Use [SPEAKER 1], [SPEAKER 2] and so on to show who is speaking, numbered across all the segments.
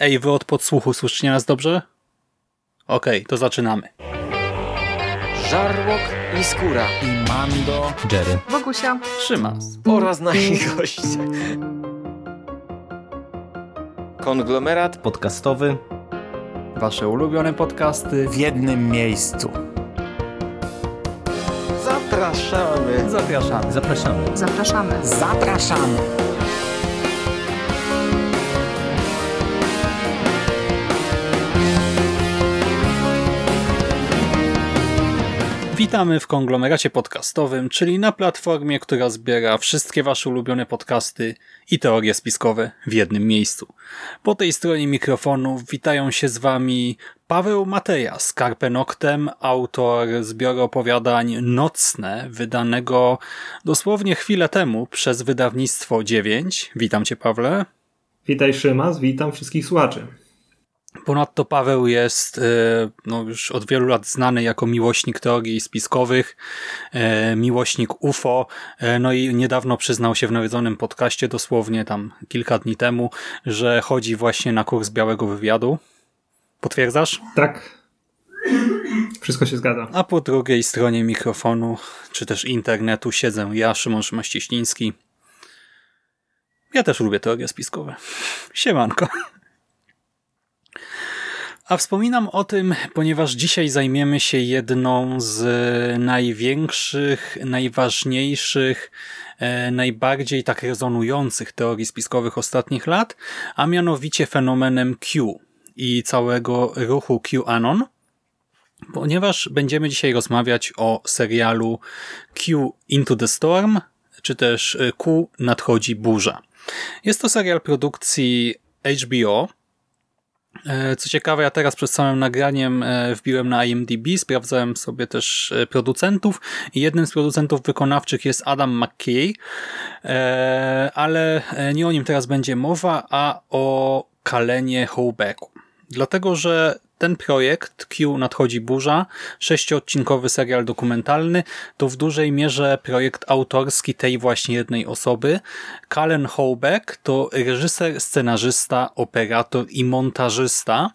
[SPEAKER 1] Ej, wy od podsłuchu słyszycie nas dobrze? Okej, okay, to zaczynamy.
[SPEAKER 2] Żarłok i Skóra
[SPEAKER 3] i Mando, Jerry,
[SPEAKER 4] Wokusia,
[SPEAKER 1] Szymas
[SPEAKER 2] oraz nasi goście. Konglomerat
[SPEAKER 3] podcastowy.
[SPEAKER 1] Wasze ulubione podcasty
[SPEAKER 3] w jednym miejscu.
[SPEAKER 2] Zapraszamy.
[SPEAKER 1] Zapraszamy.
[SPEAKER 3] Zapraszamy.
[SPEAKER 4] Zapraszamy.
[SPEAKER 3] Zapraszamy.
[SPEAKER 1] Witamy w konglomeracie podcastowym, czyli na platformie, która zbiera wszystkie wasze ulubione podcasty i teorie spiskowe w jednym miejscu. Po tej stronie mikrofonu witają się z wami Paweł Mateja z Carpe autor zbioru opowiadań Nocne, wydanego dosłownie chwilę temu przez wydawnictwo 9. Witam cię Pawle.
[SPEAKER 5] Witaj Szymas, witam wszystkich słuchaczy.
[SPEAKER 1] Ponadto Paweł jest e, no, już od wielu lat znany jako miłośnik teorii spiskowych, e, miłośnik UFO, e, no i niedawno przyznał się w nawiedzonym podcaście, dosłownie tam kilka dni temu, że chodzi właśnie na kurs białego wywiadu. Potwierdzasz?
[SPEAKER 5] Tak. Wszystko się zgadza.
[SPEAKER 1] A po drugiej stronie mikrofonu, czy też internetu siedzę ja, Szymon Szymaścieśliński. Ja też lubię teorie spiskowe. Siemanko. A wspominam o tym, ponieważ dzisiaj zajmiemy się jedną z największych, najważniejszych, e, najbardziej tak rezonujących teorii spiskowych ostatnich lat, a mianowicie fenomenem Q i całego ruchu QAnon, ponieważ będziemy dzisiaj rozmawiać o serialu Q Into the Storm, czy też Q Nadchodzi Burza. Jest to serial produkcji HBO, E, co ciekawe, ja teraz przed samym nagraniem e, wbiłem na IMDb, sprawdzałem sobie też e, producentów i jednym z producentów wykonawczych jest Adam McKay, ale nie o nim teraz będzie mowa, a o Kalenie Hołbeku. Dlatego, że ten projekt Q Nadchodzi Burza, sześciodcinkowy serial dokumentalny, to w dużej mierze projekt autorski tej właśnie jednej osoby. Kalen Hołbeck to reżyser, scenarzysta, operator i montażysta,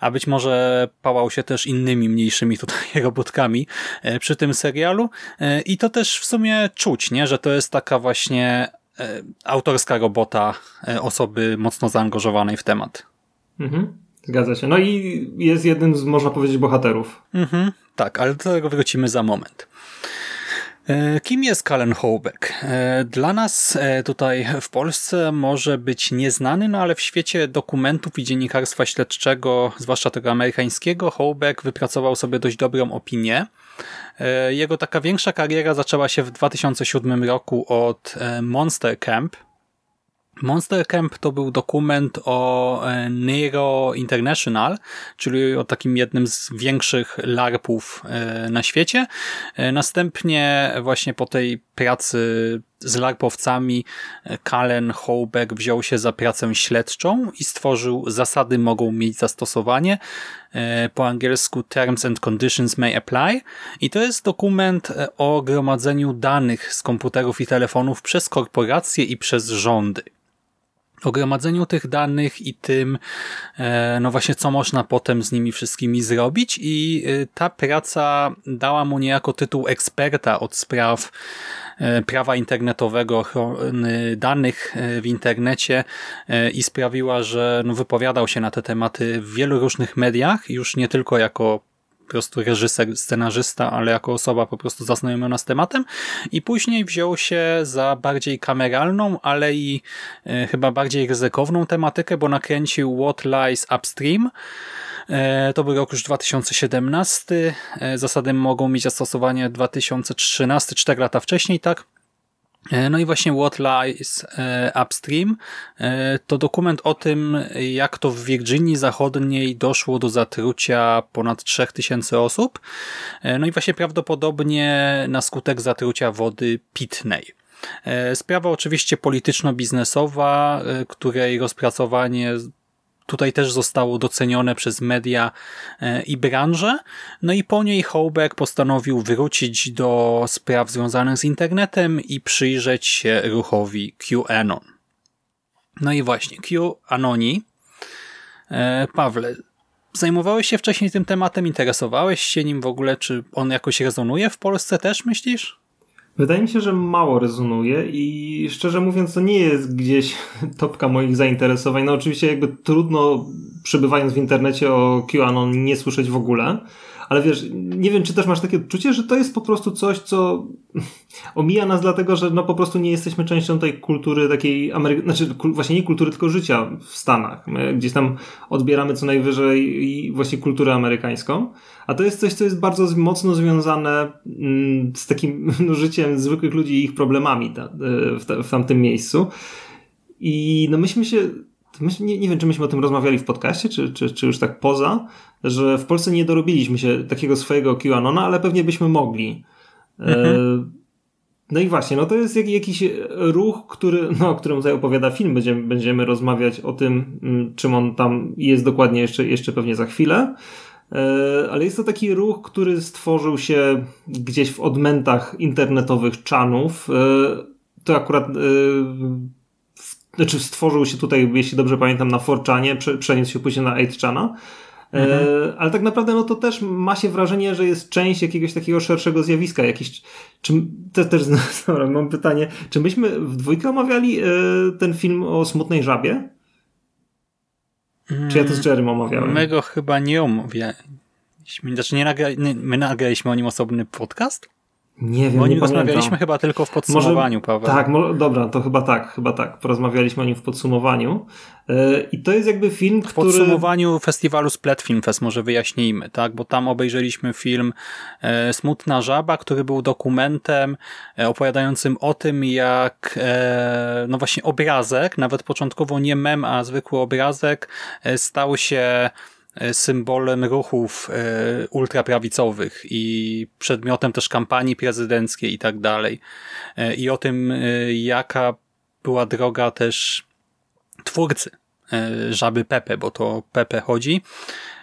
[SPEAKER 1] a być może pałał się też innymi mniejszymi tutaj robótkami e, przy tym serialu. E, I to też w sumie czuć, nie? że to jest taka właśnie e, autorska robota osoby mocno zaangażowanej w temat.
[SPEAKER 5] Mhm. Zgadza się. No i jest jednym z, można powiedzieć, bohaterów.
[SPEAKER 1] Mhm, tak, ale do tego wrócimy za moment. E, kim jest Kalen Hołbeck? E, dla nas e, tutaj w Polsce może być nieznany, no ale w świecie dokumentów i dziennikarstwa śledczego, zwłaszcza tego amerykańskiego, Hołbeck wypracował sobie dość dobrą opinię. Jego taka większa kariera zaczęła się w 2007 roku od Monster Camp, Monster Camp to był dokument o e, Nero International, czyli o takim jednym z większych LARPów e, na świecie. E, następnie właśnie po tej pracy z larpowcami Kalen Hołbeck wziął się za pracę śledczą i stworzył Zasady mogą mieć zastosowanie, po angielsku Terms and Conditions may apply i to jest dokument o gromadzeniu danych z komputerów i telefonów przez korporacje i przez rządy o gromadzeniu tych danych i tym, e, no właśnie co można potem z nimi wszystkimi zrobić. I e, ta praca dała mu niejako tytuł eksperta od spraw e, prawa internetowego, ochrony danych w internecie i sprawiła, że no wypowiadał się na te tematy w wielu różnych mediach, już nie tylko jako prostu reżyser, scenarzysta, ale jako osoba po prostu zaznajomiona z tematem i później wziął się za bardziej kameralną, ale i e, chyba bardziej ryzykowną tematykę, bo nakręcił What Lies Upstream, e, to był rok już 2017. E, zasady mogą mieć zastosowanie 2013, 4 lata wcześniej, tak? E, no i właśnie What Lies e, Upstream e, to dokument o tym, jak to w Virginii Zachodniej doszło do zatrucia ponad 3000 osób. No i właśnie prawdopodobnie na skutek zatrucia wody pitnej. Sprawa oczywiście polityczno-biznesowa, której rozpracowanie tutaj też zostało docenione przez media e, i branżę. No i po niej Hołberg postanowił wrócić do spraw związanych z internetem i przyjrzeć się ruchowi QAnon. No i właśnie, QAnoni E, Pawle, zajmowałeś się wcześniej tym tematem, interesowałeś się nim w ogóle, czy on jakoś rezonuje w Polsce też, myślisz?
[SPEAKER 5] Wydaje mi się, że mało rezonuje i szczerze mówiąc to nie jest gdzieś topka moich zainteresowań. No oczywiście jakby trudno przebywając w internecie o QAnon nie słyszeć w ogóle, ale wiesz, nie wiem, czy też masz takie odczucie, że to jest po prostu coś, co omija nas dlatego, że no po prostu nie jesteśmy częścią tej kultury takiej Amery... znaczy właśnie nie kultury, tylko życia w Stanach. My gdzieś tam odbieramy co najwyżej właśnie kulturę amerykańską, a to jest coś, co jest bardzo mocno związane mm, z takim no, życiem zwykłych ludzi i ich problemami w, w tamtym miejscu. I no myśmy się Myśmy, nie, nie wiem, czy myśmy o tym rozmawiali w podcaście, czy, czy, czy już tak poza, że w Polsce nie dorobiliśmy się takiego swojego QAnona, ale pewnie byśmy mogli. E, mhm. No i właśnie, no to jest jakiś ruch, który, no, o którym tutaj opowiada film. Będziemy, będziemy rozmawiać o tym, mm, czym on tam jest dokładnie jeszcze, jeszcze pewnie za chwilę. E, ale jest to taki ruch, który stworzył się gdzieś w odmętach internetowych czanów. E, to akurat znaczy stworzył się tutaj, jeśli dobrze pamiętam, na Forczanie, przeniósł się później na 8chana. E, mhm. E, ale tak naprawdę no to też ma się wrażenie, że jest część jakiegoś takiego szerszego zjawiska. Jakiś, czy, te, też dobra, mam pytanie, czy myśmy w dwójkę omawiali e, ten film o smutnej żabie? Czy ja to z Jerem omawiałem?
[SPEAKER 1] My go chyba nie omawialiśmy. Znaczy nie nagra... my nagraliśmy o nim osobny podcast?
[SPEAKER 5] Nie wiem,
[SPEAKER 1] o nim
[SPEAKER 5] nie
[SPEAKER 1] rozmawialiśmy
[SPEAKER 5] pamiętam.
[SPEAKER 1] chyba tylko w podsumowaniu,
[SPEAKER 5] Może,
[SPEAKER 1] Paweł.
[SPEAKER 5] Tak, mo, dobra, to chyba tak, chyba tak. Porozmawialiśmy o nim w podsumowaniu. Yy, I to jest jakby film,
[SPEAKER 1] w
[SPEAKER 5] który...
[SPEAKER 1] W podsumowaniu festiwalu Splat Film Fest może wyjaśnijmy, tak? Bo tam obejrzeliśmy film e, Smutna Żaba, który był dokumentem e, opowiadającym o tym, jak e, no właśnie obrazek, nawet początkowo nie mem, a zwykły obrazek, stał się symbolem ruchów e, ultraprawicowych i przedmiotem też kampanii prezydenckiej i tak dalej. E, I o tym, jaka była droga też twórcy Żaby Pepe, bo to Pepe chodzi, E,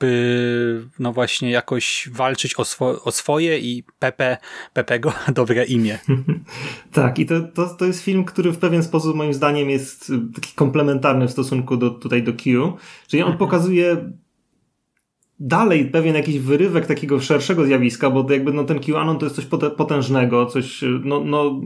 [SPEAKER 1] by no właśnie jakoś walczyć o, swo o swoje i Pepe, Pepego dobre imię.
[SPEAKER 5] tak, i to, to, to jest film, który w pewien sposób moim zdaniem jest taki komplementarny w stosunku do, tutaj do Q, czyli on mhm. pokazuje dalej pewien jakiś wyrywek takiego szerszego zjawiska, bo jakby no ten QAnon to jest coś potężnego, coś no, no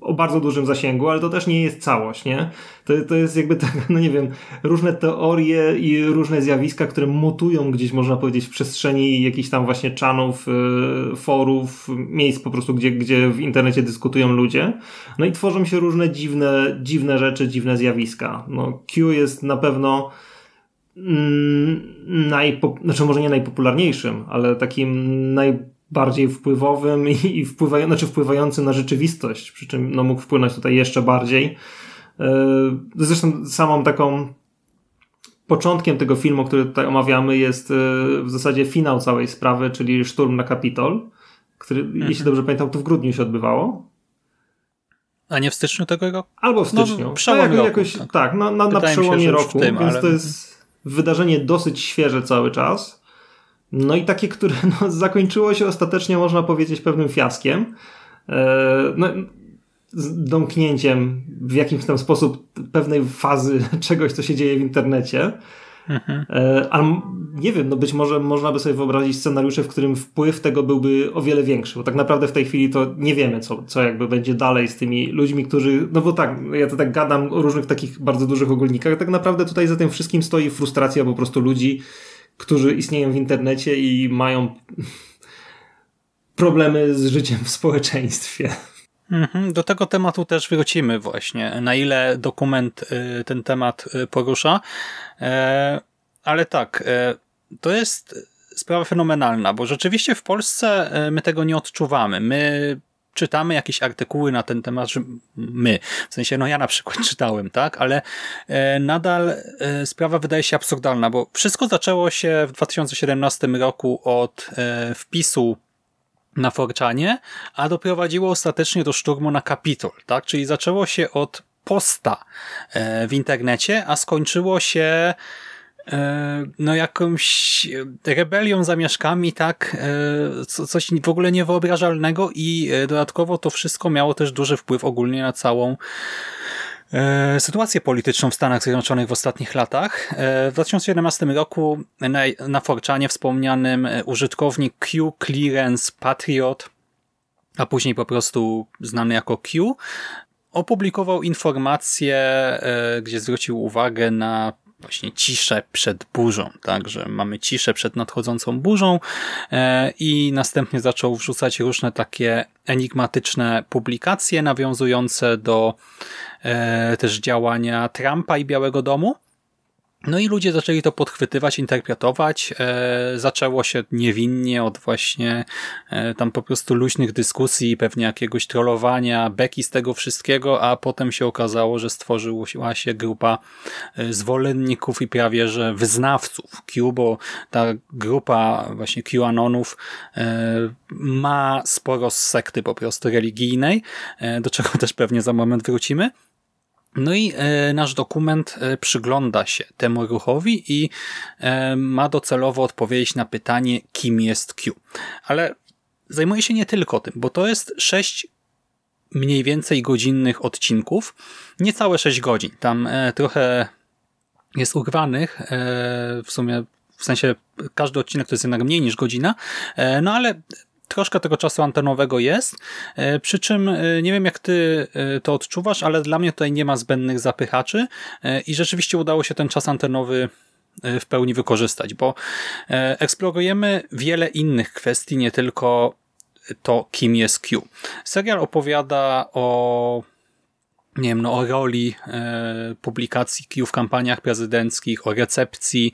[SPEAKER 5] o bardzo dużym zasięgu, ale to też nie jest całość, nie? To, to jest jakby tak, no nie wiem, różne teorie i różne zjawiska, które mutują gdzieś, można powiedzieć, w przestrzeni jakichś tam właśnie czanów, y, forów, miejsc po prostu, gdzie, gdzie w internecie dyskutują ludzie. No i tworzą się różne dziwne, dziwne rzeczy, dziwne zjawiska. No, Q jest na pewno mm, najpop- znaczy może nie najpopularniejszym, ale takim naj bardziej wpływowym i, i wpływa, znaczy wpływającym na rzeczywistość, przy czym no, mógł wpłynąć tutaj jeszcze bardziej. E, zresztą samą taką początkiem tego filmu, który tutaj omawiamy, jest e, w zasadzie finał całej sprawy, czyli szturm na Kapitol, który, mhm. jeśli dobrze pamiętam, to w grudniu się odbywało.
[SPEAKER 1] A nie w styczniu tego roku?
[SPEAKER 5] Albo w no, styczniu.
[SPEAKER 1] No, przełomie
[SPEAKER 5] tak,
[SPEAKER 1] roku.
[SPEAKER 5] Jakoś, tak. tak, na, na, na przełomie się, roku, tym, więc ale... to jest wydarzenie dosyć świeże cały czas. No i takie, które no, zakończyło się ostatecznie, można powiedzieć, pewnym fiaskiem. E, no, domknięciem w jakimś tam sposób pewnej fazy czegoś, co się dzieje w internecie. Mhm. E, ale nie wiem, no być może można by sobie wyobrazić scenariusze, w którym wpływ tego byłby o wiele większy, bo tak naprawdę w tej chwili to nie wiemy, co, co jakby będzie dalej z tymi ludźmi, którzy, no bo tak, ja to tak gadam o różnych takich bardzo dużych ogólnikach, tak naprawdę tutaj za tym wszystkim stoi frustracja po prostu ludzi, którzy istnieją w internecie i mają problemy z życiem w społeczeństwie.
[SPEAKER 1] Mhm, do tego tematu też wrócimy właśnie, na ile dokument y, ten temat y, porusza. E, ale tak, e, to jest sprawa fenomenalna, bo rzeczywiście w Polsce e, my tego nie odczuwamy. My czytamy jakieś artykuły na ten temat, że my, w sensie, no ja na przykład czytałem, tak, ale e, nadal e, sprawa wydaje się absurdalna, bo wszystko zaczęło się w 2017 roku od e, wpisu na Forczanie, a doprowadziło ostatecznie do szturmu na Kapitol, tak, czyli zaczęło się od posta w internecie, a skończyło się no jakąś rebelią zamieszkami, tak, e, coś w ogóle niewyobrażalnego i e, dodatkowo to wszystko miało też duży wpływ ogólnie na całą e, sytuację polityczną w Stanach Zjednoczonych w ostatnich latach. E, w 2017 roku na, na Forczanie wspomnianym e, użytkownik Q Clearance Patriot, a później po prostu znany jako Q, opublikował informację, gdzie zwrócił uwagę na właśnie ciszę przed burzą, tak, że mamy ciszę przed nadchodzącą burzą e, i następnie zaczął wrzucać różne takie enigmatyczne publikacje nawiązujące do e, też działania Trumpa i Białego Domu. No i ludzie zaczęli to podchwytywać, interpretować. E, zaczęło się niewinnie od właśnie e, tam po prostu luźnych dyskusji, pewnie jakiegoś trollowania, beki z tego wszystkiego, a potem się okazało, że stworzyła się grupa e, zwolenników i prawie że wyznawców Q, bo ta grupa właśnie QAnonów ma sporo sekty po prostu religijnej, do czego też pewnie za moment wrócimy. No i e, nasz dokument e, przygląda się temu ruchowi i e, ma docelowo odpowiedzieć na pytanie, kim jest Q. Ale zajmuje się nie tylko tym, bo to jest sześć mniej więcej godzinnych odcinków, niecałe sześć godzin. Tam trochę jest urwanych, w sumie w sensie każdy odcinek to jest jednak mniej niż godzina, no ale troszkę tego czasu antenowego jest, e, przy czym e, nie wiem jak ty e, to odczuwasz, ale dla mnie tutaj nie ma zbędnych zapychaczy i rzeczywiście udało się ten czas antenowy w pełni wykorzystać, bo eksplorujemy wiele innych kwestii, nie tylko to, kim jest Q. Serial opowiada o nie wiem, no, o roli e, publikacji Q w kampaniach prezydenckich, o recepcji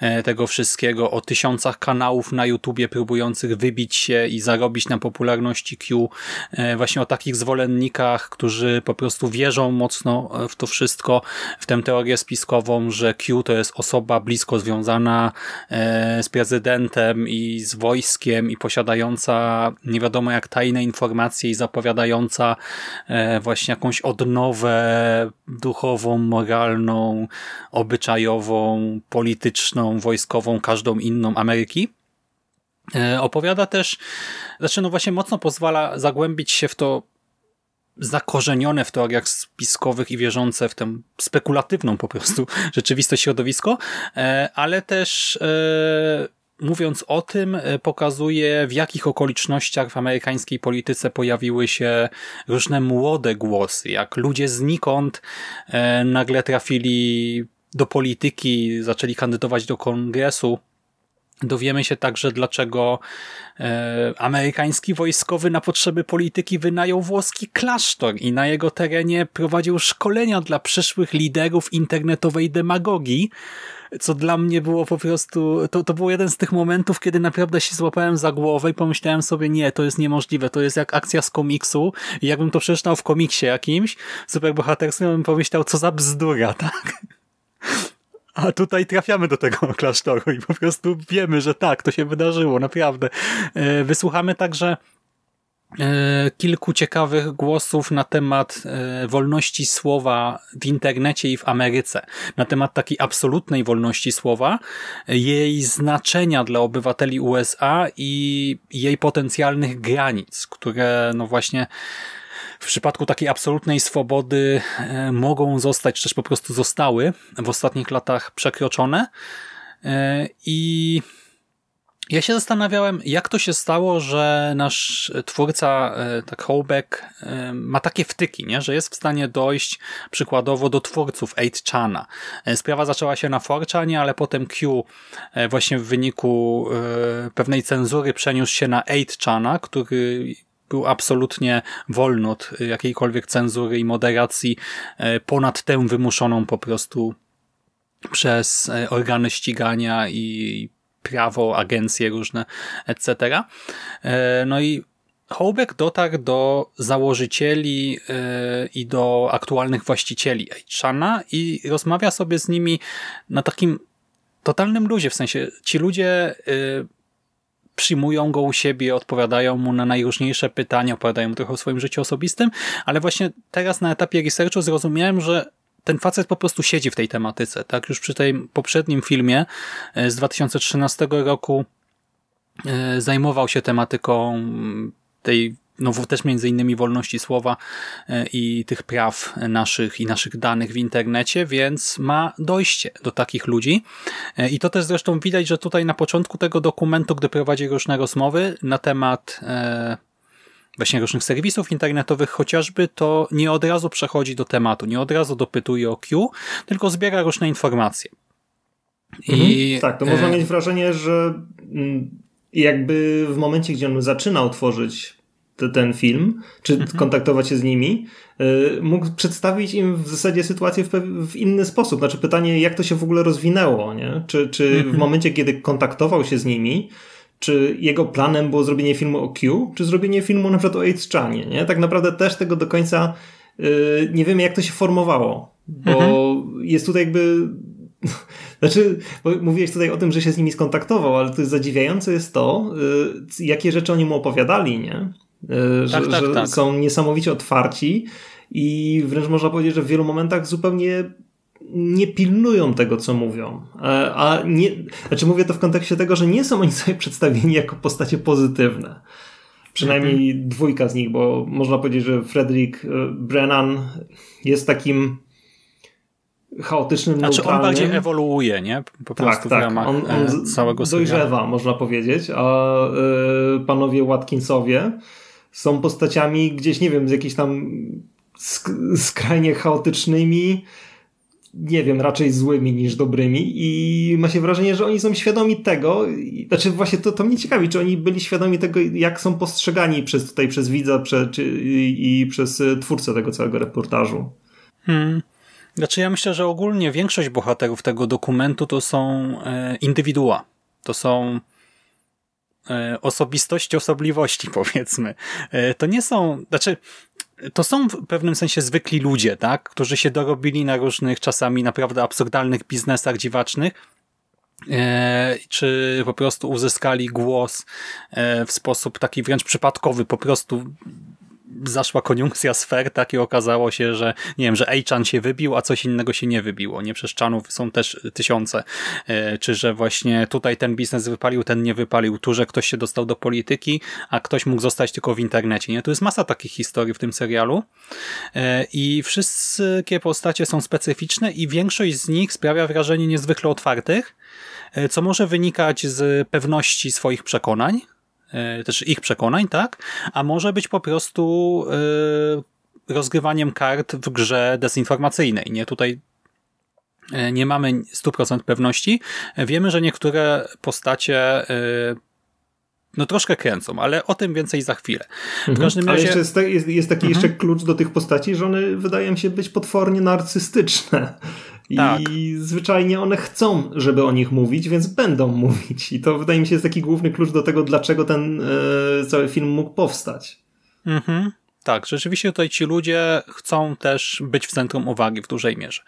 [SPEAKER 1] e, tego wszystkiego, o tysiącach kanałów na YouTubie próbujących wybić się i zarobić na popularności Q, e, właśnie o takich zwolennikach, którzy po prostu wierzą mocno w to wszystko, w tę teorię spiskową, że Q to jest osoba blisko związana e, z prezydentem i z wojskiem i posiadająca nie wiadomo jak tajne informacje i zapowiadająca e, właśnie jakąś odnowę odnowę duchową, moralną, obyczajową, polityczną, wojskową, każdą inną Ameryki. E, opowiada też, znaczy no właśnie mocno pozwala zagłębić się w to zakorzenione w teoriach spiskowych i wierzące w tę spekulatywną po prostu rzeczywistość środowisko, e, ale też e, mówiąc o tym, e, pokazuje w jakich okolicznościach w amerykańskiej polityce pojawiły się różne młode głosy, jak ludzie znikąd e, nagle trafili do polityki, zaczęli kandydować do kongresu. Dowiemy się także, dlaczego e, amerykański wojskowy na potrzeby polityki wynajął włoski klasztor i na jego terenie prowadził szkolenia dla przyszłych liderów internetowej demagogii, co dla mnie było po prostu, to, to był jeden z tych momentów, kiedy naprawdę się złapałem za głowę i pomyślałem sobie, nie, to jest niemożliwe, to jest jak akcja z komiksu i jakbym to przeczytał w komiksie jakimś superbohaterskim, bym pomyślał, co za bzdura, tak? A tutaj trafiamy do tego klasztoru i po prostu wiemy, że tak, to się wydarzyło, naprawdę. E, wysłuchamy także E, kilku ciekawych głosów na temat e, wolności słowa w internecie i w Ameryce, na temat takiej absolutnej wolności słowa, jej znaczenia dla obywateli USA i jej potencjalnych granic, które no właśnie w przypadku takiej absolutnej swobody e, mogą zostać, też po prostu zostały w ostatnich latach przekroczone i ja się zastanawiałem, jak to się stało, że nasz twórca, e, tak Hołbek, e, ma takie wtyki, nie? że jest w stanie dojść przykładowo do twórców 8chana. E, sprawa zaczęła się na 4chanie, ale potem Q właśnie w wyniku pewnej cenzury przeniósł się na 8chana, który był absolutnie wolny od jakiejkolwiek cenzury i moderacji ponad tę wymuszoną po prostu przez organy ścigania i prawo, agencje różne, etc. E, no i Hołbek dotarł do założycieli e, i do aktualnych właścicieli Chana i rozmawia sobie z nimi na takim totalnym luzie, w sensie ci ludzie e, przyjmują go u siebie, odpowiadają mu na najróżniejsze pytania, opowiadają trochę o swoim życiu osobistym, ale właśnie teraz na etapie researchu zrozumiałem, że ten facet po prostu siedzi w tej tematyce. Tak już przy tym poprzednim filmie e, z 2013 roku e, zajmował się tematyką tej no też między innymi wolności słowa e, i tych praw naszych i naszych danych w internecie, więc ma dojście do takich ludzi. E, I to też zresztą widać, że tutaj na początku tego dokumentu, gdy prowadzi różne rozmowy na temat e, właśnie różnych serwisów internetowych chociażby, to nie od razu przechodzi do tematu, nie od razu dopytuje o Q, tylko zbiera różne informacje.
[SPEAKER 5] I, mhm. tak, to można mieć wrażenie, że mm, jakby w momencie, gdzie on zaczynał tworzyć ten film, czy mhm. kontaktować się z nimi, y, mógł przedstawić im w zasadzie sytuację w, w, inny sposób. Znaczy pytanie, jak to się w ogóle rozwinęło, nie? Czy, czy mhm. w momencie, kiedy kontaktował się z nimi, czy jego planem było zrobienie filmu o Q, czy zrobienie filmu na przykład o Chanie, nie? Tak naprawdę też tego do końca yy, nie wiemy, jak to się formowało, bo mhm. jest tutaj jakby znaczy, mówiłeś tutaj o tym, że się z nimi skontaktował, ale to jest zadziwiające jest to, y, jakie rzeczy oni mu opowiadali, nie? Y, że, tak, tak, że tak. są niesamowicie otwarci i wręcz można powiedzieć, że w wielu momentach zupełnie nie pilnują tego, co mówią. A nie, znaczy mówię to w kontekście tego, że nie są oni sobie przedstawieni jako postacie pozytywne. Przynajmniej mm -hmm. dwójka z nich, bo można powiedzieć, że Frederick y, Brennan jest takim chaotycznym,
[SPEAKER 1] Znaczy
[SPEAKER 5] neutralnym.
[SPEAKER 1] on bardziej ewoluuje, nie? Po tak, prostu tak. w ramach on, on e, całego
[SPEAKER 5] dojrzewa, serialu. można powiedzieć, a panowie Watkinsowie są postaciami gdzieś, nie wiem, z jakichś tam sk skrajnie chaotycznymi, nie wiem, raczej złymi niż dobrymi i ma się wrażenie, że oni są świadomi tego, znaczy właśnie to, to mnie ciekawi, czy oni byli świadomi tego, jak są postrzegani przez tutaj, przez widza prze, czy, i, i przez twórcę tego całego reportażu.
[SPEAKER 1] Hmm. Znaczy ja myślę, że ogólnie większość bohaterów tego dokumentu to są e, indywidua. To są e, osobistości, osobliwości powiedzmy. E, to nie są, znaczy to są w pewnym sensie zwykli ludzie, tak, którzy się dorobili na różnych czasami naprawdę absurdalnych biznesach dziwacznych, czy po prostu uzyskali głos w sposób taki wręcz przypadkowy, po prostu zaszła koniunkcja sfer, tak i okazało się, że nie wiem, że Ejchan się wybił, a coś innego się nie wybiło. Nie przez Chanów są też tysiące. E, czy że właśnie tutaj ten biznes wypalił, ten nie wypalił. Tu, że ktoś się dostał do polityki, a ktoś mógł zostać tylko w internecie. Nie? To jest masa takich historii w tym serialu. E, I wszystkie postacie są specyficzne i większość z nich sprawia wrażenie niezwykle otwartych, e, co może wynikać z pewności swoich przekonań, też ich przekonań, tak? A może być po prostu e, rozgrywaniem kart w grze dezinformacyjnej. Nie tutaj e, nie mamy 100% pewności. Wiemy, że niektóre postacie no troszkę kręcą, ale o tym więcej za chwilę. W
[SPEAKER 5] mhm. każdym razie... Ale jest, jest, jest taki mhm. jeszcze klucz do tych postaci, że one wydają się być potwornie narcystyczne. Tak. I zwyczajnie one chcą, żeby o nich mówić, więc będą mówić. I to wydaje mi się jest taki główny klucz do tego, dlaczego ten e, cały film mógł powstać.
[SPEAKER 1] Mhm. Tak, rzeczywiście tutaj ci ludzie chcą też być w centrum uwagi w dużej mierze.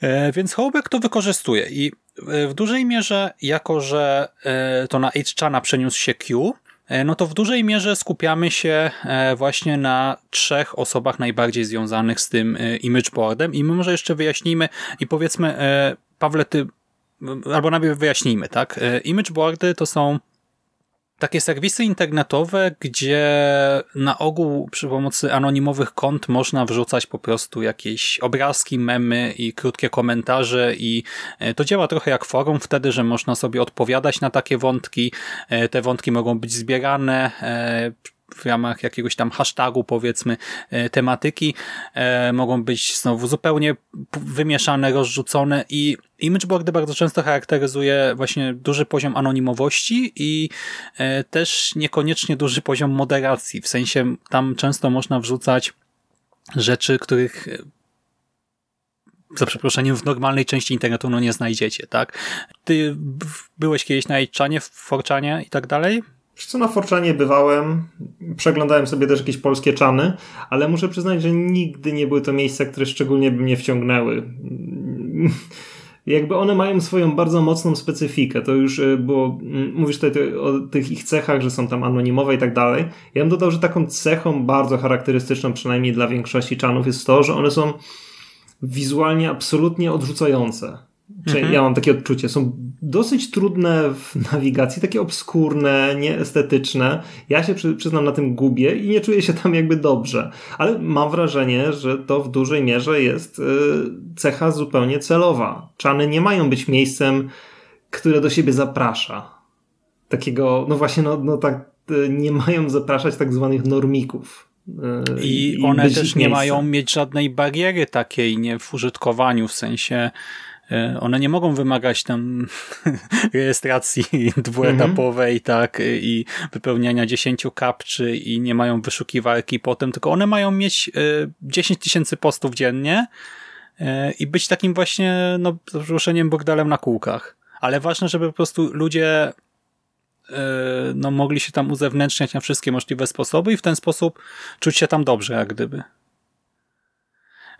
[SPEAKER 1] E, więc Hołbek to wykorzystuje i e, w dużej mierze, jako że to na H-Chana przeniósł się Q, no to w dużej mierze skupiamy się e, właśnie na trzech osobach najbardziej związanych z tym e, image boardem i my może jeszcze wyjaśnijmy i powiedzmy, Pawle, ty, albo najpierw wyjaśnijmy, tak? Image boardy to są takie serwisy internetowe, gdzie na ogół przy pomocy anonimowych kont można wrzucać po prostu jakieś obrazki, memy i krótkie komentarze i e, to działa trochę jak forum wtedy, że można sobie odpowiadać na takie wątki. E, te wątki mogą być zbierane e, w ramach jakiegoś tam hashtagu, powiedzmy, e, tematyki, e, mogą być znowu zupełnie wymieszane, rozrzucone i imageboardy bardzo często charakteryzuje właśnie duży poziom anonimowości i e, też niekoniecznie duży poziom moderacji, w sensie tam często można wrzucać rzeczy, których za przeproszeniem w normalnej części internetu no nie znajdziecie, tak? Ty byłeś kiedyś na 8 w Forczanie i tak dalej?
[SPEAKER 5] Co, na Forczanie bywałem, przeglądałem sobie też jakieś polskie czany, ale muszę przyznać, że nigdy nie były to miejsca, które szczególnie by mnie wciągnęły. Jakby one mają swoją bardzo mocną specyfikę. To już e, było, mówisz tutaj o tych ich cechach, że są tam anonimowe i tak dalej. Ja bym dodał, że taką cechą bardzo charakterystyczną, przynajmniej dla większości czanów, jest to, że one są wizualnie absolutnie odrzucające. Czyli
[SPEAKER 1] Mhm.
[SPEAKER 5] ja mam takie odczucie, są dosyć trudne w nawigacji, takie obskurne, nieestetyczne. Ja się przy, przyznam na tym gubię i nie czuję się tam jakby dobrze. Ale mam wrażenie, że to w dużej mierze jest y, cecha zupełnie celowa. Czany nie mają być miejscem, które do siebie zaprasza. Takiego, no właśnie, no, no tak, y, nie mają zapraszać tak zwanych normików. y,
[SPEAKER 1] I one
[SPEAKER 5] być
[SPEAKER 1] też nie
[SPEAKER 5] miejscem.
[SPEAKER 1] mają mieć żadnej bariery takiej nie w użytkowaniu, w sensie one nie mogą wymagać tam rejestracji dwuetapowej, tak, i wypełniania 10 kapczy i nie mają wyszukiwarki potem, tylko one mają mieć e, 10 tysięcy postów dziennie e, i być takim właśnie, no, ruszeniem bordelem na kółkach. Ale ważne, żeby po prostu ludzie e, no, mogli się tam uzewnętrzniać na wszystkie możliwe sposoby i w ten sposób czuć się tam dobrze, jak gdyby.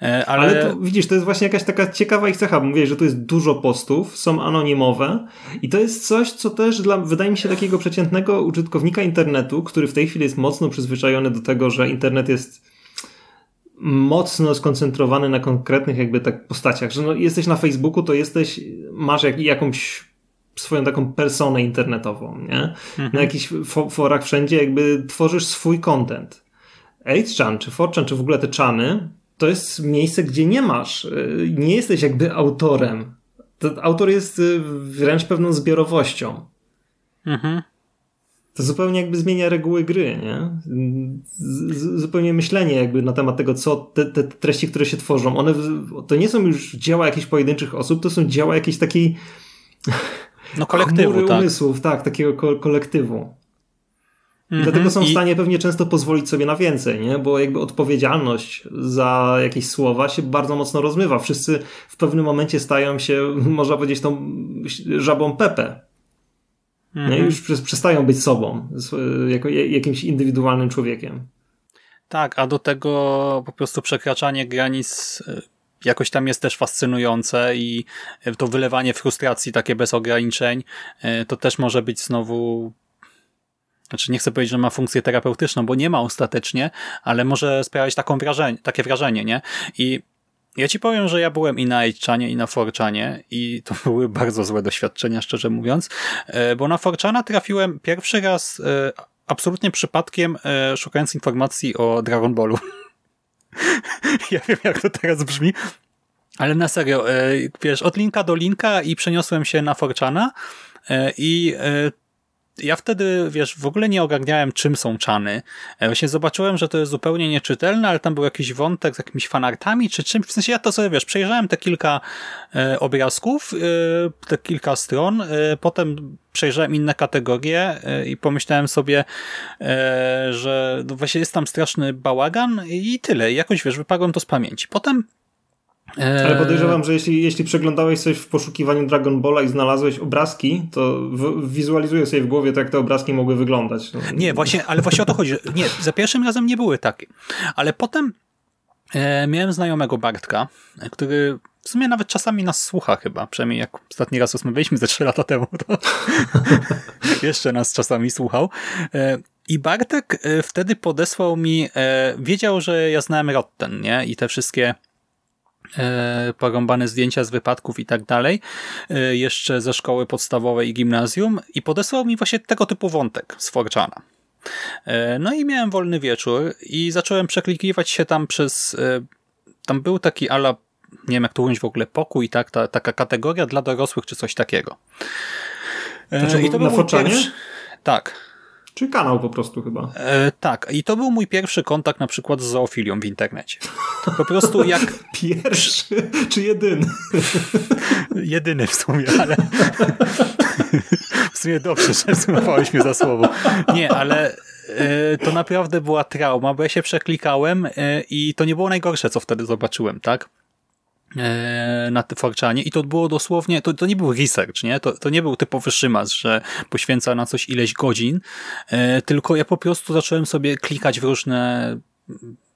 [SPEAKER 1] E, Ale,
[SPEAKER 5] Ale, to, widzisz, to jest właśnie jakaś taka ciekawa ich cecha. Mówię, że tu jest dużo postów, są anonimowe i to jest coś, co też dla, wydaje mi się, takiego przeciętnego użytkownika internetu, który w tej chwili jest mocno przyzwyczajony do tego, że internet jest mocno skoncentrowany na konkretnych jakby tak postaciach, że no, jesteś na Facebooku, to jesteś, masz jak, jakąś swoją taką personę internetową, nie? Na jakichś fo- forach wszędzie jakby tworzysz swój content. 8chan, czy 4chan, czy w ogóle te czany, to jest miejsce, gdzie nie masz, y, nie jesteś jakby autorem. To autor jest y, wręcz pewną zbiorowością.
[SPEAKER 1] mhm.
[SPEAKER 5] To zupełnie jakby zmienia reguły gry, nie? Z, zupełnie myślenie jakby na temat tego, co te, te treści, które się tworzą, one to nie są już dzieła jakichś pojedynczych osób, to są dzieła jakiejś takiej
[SPEAKER 1] No kolektywu, tak.
[SPEAKER 5] umysłów, tak, takiego ko- kolektywu. I
[SPEAKER 1] Mhm.
[SPEAKER 5] dlatego są w
[SPEAKER 1] I-
[SPEAKER 5] stanie pewnie często pozwolić sobie na więcej, nie? Bo jakby odpowiedzialność za jakieś słowa się bardzo mocno rozmywa. Wszyscy w pewnym momencie stają się, można powiedzieć, tą żabą Pepe.
[SPEAKER 1] Mhm.
[SPEAKER 5] Już przestają być sobą, jako jakimś indywidualnym człowiekiem.
[SPEAKER 1] Tak, a do tego po prostu przekraczanie granic y, jakoś tam jest też fascynujące i y, to wylewanie frustracji takie bez ograniczeń y, to też może być znowu znaczy nie chcę powiedzieć, że ma funkcję terapeutyczną, bo nie ma ostatecznie, ale może sprawiać taką wrażenie, takie wrażenie, nie? I ja ci powiem, że ja byłem i na 8chanie, i na 4chanie i to były bardzo złe doświadczenia, szczerze mówiąc, e, bo na 4chana trafiłem pierwszy raz e, absolutnie przypadkiem e, szukając informacji o Dragon Ballu. ja wiem, jak to teraz brzmi, ale na serio, wiesz, od linka do linka i przeniosłem się na 4chana e, i ja wtedy, wiesz, w ogóle nie ogarniałem, czym są czany. E, Właśnie zobaczyłem, że to jest zupełnie nieczytelne, ale tam był jakiś wątek z jakimiś fanartami, czy czymś. W sensie ja to sobie, wiesz, przejrzałem te kilka e, obrazków, e, te kilka stron, e, potem przejrzałem inne kategorie e, i pomyślałem sobie, e, że no właśnie jest tam straszny bałagan i tyle. I jakoś, wiesz, wyparłem to z pamięci. Potem
[SPEAKER 5] Ale podejrzewam, że jeśli, jeśli przeglądałeś coś w poszukiwaniu Dragon Balla i znalazłeś obrazki, to w, wizualizuję sobie w głowie to, jak te obrazki mogły wyglądać. No,
[SPEAKER 1] Nie, właśnie, ale właśnie o to chodzi. Nie, za pierwszym razem nie były takie. Ale potem e, miałem znajomego Bartka, e, który w sumie nawet czasami nas słucha chyba, przynajmniej jak ostatni raz rozmawialiśmy ze trzy lata temu, to jeszcze nas czasami słuchał. E, I Bartek e, wtedy podesłał mi, e, wiedział, że ja znałem Rotten, nie? I te wszystkie e, porąbane zdjęcia z wypadków i tak dalej, e, jeszcze ze szkoły podstawowej i gimnazjum i podesłał mi właśnie tego typu wątek z Forczana. E, No i miałem wolny wieczór i zacząłem przeklikiwać się tam przez, e, tam był taki ala, nie wiem jak to ująć w ogóle, pokój, tak, ta, taka kategoria dla dorosłych czy coś takiego. E,
[SPEAKER 5] Znaczy,
[SPEAKER 1] I to
[SPEAKER 5] na
[SPEAKER 1] był
[SPEAKER 5] Forczanie?
[SPEAKER 1] pierwszy... Tak,
[SPEAKER 5] Czy kanał po prostu chyba.
[SPEAKER 1] e, tak. I to był mój pierwszy kontakt na przykład z zoofilią w internecie. Po prostu jak
[SPEAKER 5] Pierwszy czy jedyny?
[SPEAKER 1] Jedyny w sumie, ale w sumie dobrze, że złapałeś mnie za słowo. Nie, ale e, to naprawdę była trauma, bo ja się przeklikałem e, i to nie było najgorsze, co wtedy zobaczyłem, tak? E, na Forczanie i to było dosłownie, to, to nie był research, nie? To, to nie był typowy szymas, że poświęca na coś ileś godzin, e, tylko ja po prostu zacząłem sobie klikać w różne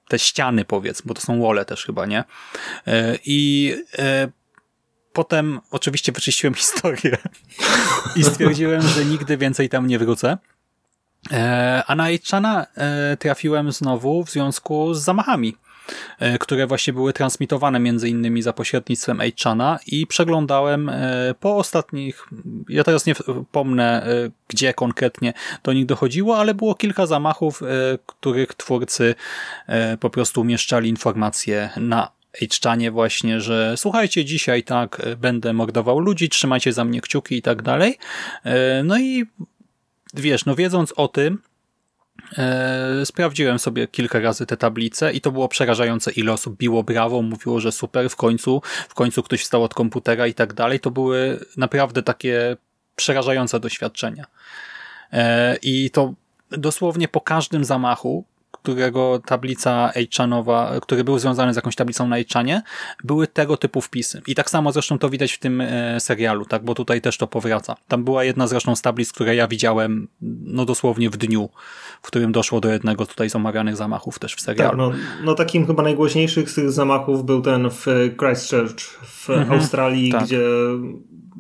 [SPEAKER 1] te ściany powiedzmy, bo to są wole też chyba, nie? E, I potem oczywiście wyczyściłem historię i stwierdziłem, że nigdy więcej tam nie wrócę. A na Aichana trafiłem znowu w związku z zamachami które właśnie były transmitowane między innymi za pośrednictwem 8chana i przeglądałem e, po ostatnich, ja teraz nie pomnę e, gdzie konkretnie do nich dochodziło, ale było kilka zamachów, których twórcy po prostu umieszczali informacje na Hczanie właśnie, że słuchajcie, dzisiaj tak, będę mordował ludzi, trzymajcie za mnie kciuki i tak dalej. No i wiesz, no wiedząc o tym, E, sprawdziłem sobie kilka razy te tablice i to było przerażające, ile osób biło brawo, mówiło, że super, w końcu, w końcu ktoś wstał od komputera i tak dalej. To były naprawdę takie przerażające doświadczenia. E, I to dosłownie po każdym zamachu którego tablica Eichanowa, który był związany z jakąś tablicą na Eichanie, były tego typu wpisy. I tak samo zresztą to widać w tym e, serialu, tak, bo tutaj też to powraca. Tam była jedna zresztą z tablic, które ja widziałem no dosłownie w dniu, w którym doszło do jednego tutaj z omawianych zamachów też w serialu.
[SPEAKER 5] Tak, no, no takim chyba najgłośniejszych z tych zamachów był ten w Christchurch w mhm, Australii, tak. gdzie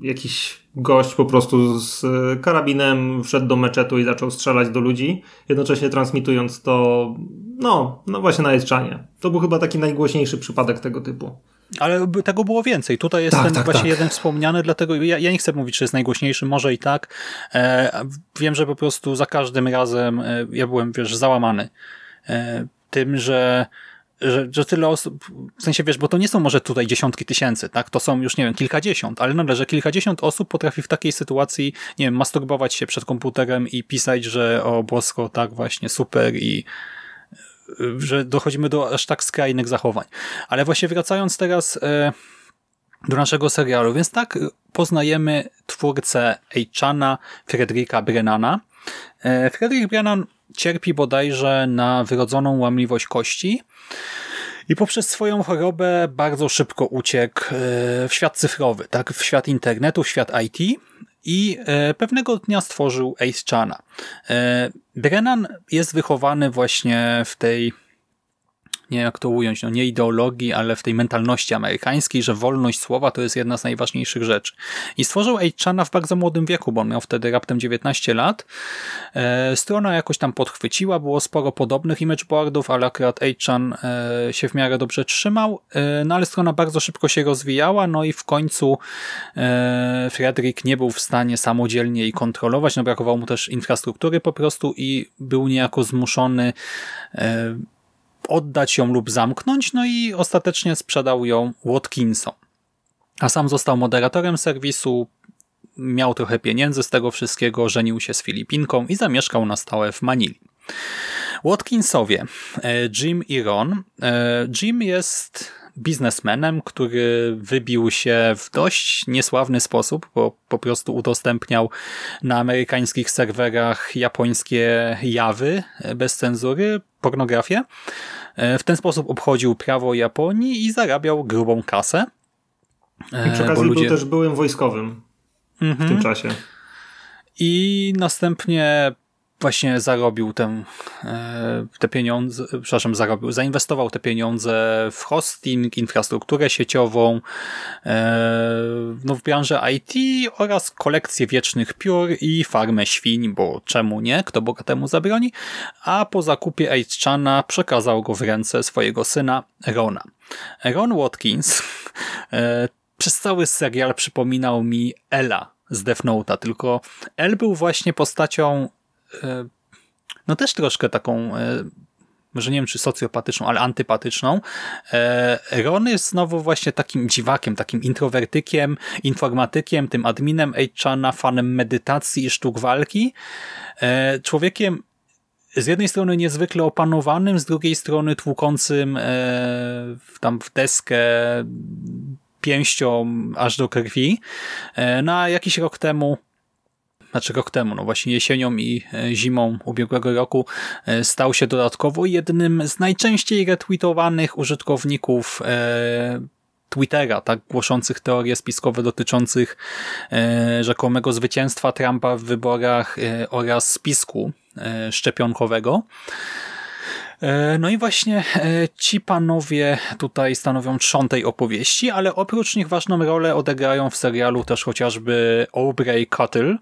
[SPEAKER 5] jakiś gość po prostu z karabinem wszedł do meczetu i zaczął strzelać do ludzi, jednocześnie transmitując to, no, no właśnie na Ejczanie. To był chyba taki najgłośniejszy przypadek tego typu.
[SPEAKER 1] Ale tego było więcej. Tutaj jest tak, ten tak, właśnie tak. jeden wspomniany, dlatego ja, ja, nie chcę mówić, czy jest najgłośniejszy, może i tak. E, wiem, że po prostu za każdym razem e, ja byłem, wiesz, załamany e, tym, że że, że tyle osób, w sensie wiesz, bo to nie są może tutaj dziesiątki tysięcy, tak? To są już, nie wiem, kilkadziesiąt, ale nagle, że kilkadziesiąt osób potrafi w takiej sytuacji, nie wiem, masturbować się przed komputerem i pisać, że o bosko, tak właśnie, super i że dochodzimy do aż tak skrajnych zachowań. Ale właśnie wracając teraz e, do naszego serialu, więc tak poznajemy twórcę Eichana, Fredrika Brennana. E, Fredrik Brennan cierpi bodajże na wyrodzoną łamliwość kości i poprzez swoją chorobę bardzo szybko uciekł e, w świat cyfrowy, tak, w świat internetu, w świat IT i e, pewnego dnia stworzył Ace Chana. E, Brennan jest wychowany właśnie w tej nie jak to ująć, no nie ideologii, ale w tej mentalności amerykańskiej, że wolność słowa to jest jedna z najważniejszych rzeczy. I stworzył 8chana w bardzo młodym wieku, bo on miał wtedy raptem 19 lat. E, strona jakoś tam podchwyciła, było sporo podobnych imageboardów, ale akurat 8chan e, się w miarę dobrze trzymał, e, no ale strona bardzo szybko się rozwijała, no i w końcu e, Frederick nie był w stanie samodzielnie jej kontrolować, no brakowało mu też infrastruktury po prostu i był niejako zmuszony e, oddać ją lub zamknąć, no i ostatecznie sprzedał ją Watkinson. A sam został moderatorem serwisu, miał trochę pieniędzy z tego wszystkiego, żenił się z Filipinką i zamieszkał na stałe w Manili. Watkinsowie, e, Jim i Ron. E, Jim jest biznesmenem, który wybił się w dość niesławny sposób, bo po prostu udostępniał na amerykańskich serwerach japońskie jawy bez cenzury, pornografię. E, w ten sposób obchodził prawo Japonii i zarabiał grubą kasę.
[SPEAKER 5] I przy okazji ludzie... był też byłym wojskowym w tym mhm. czasie.
[SPEAKER 1] I następnie właśnie zarobił ten, e, te pieniądze, przepraszam, zarobił, zainwestował te pieniądze w hosting, infrastrukturę sieciową, e, no w branżę IT oraz kolekcję wiecznych piór i farmę świń, bo czemu nie, kto bogatemu zabroni, a po zakupie Aitchana przekazał go w ręce swojego syna Rona. Ron Watkins e, przez cały serial przypominał mi Ela z Death Note'a, tylko El był właśnie postacią no też troszkę taką e, może nie wiem czy socjopatyczną, ale antypatyczną. E, Ron jest znowu właśnie takim dziwakiem, takim introwertykiem, informatykiem, tym adminem Eichana, fanem medytacji i sztuk walki. Człowiekiem z jednej strony niezwykle opanowanym, z drugiej strony tłukącym tam w deskę pięścią aż do krwi. Na jakiś rok temu znaczy rok temu, no właśnie jesienią i e, zimą ubiegłego roku e, stał się dodatkowo jednym z najczęściej retweetowanych użytkowników e, Twittera, tak głoszących teorie spiskowe dotyczących rzekomego zwycięstwa Trumpa w wyborach oraz spisku szczepionkowego. E, no i właśnie e, ci panowie tutaj stanowią trzon tej opowieści, ale oprócz nich ważną rolę odegrają w serialu też chociażby Aubrey Cuttle,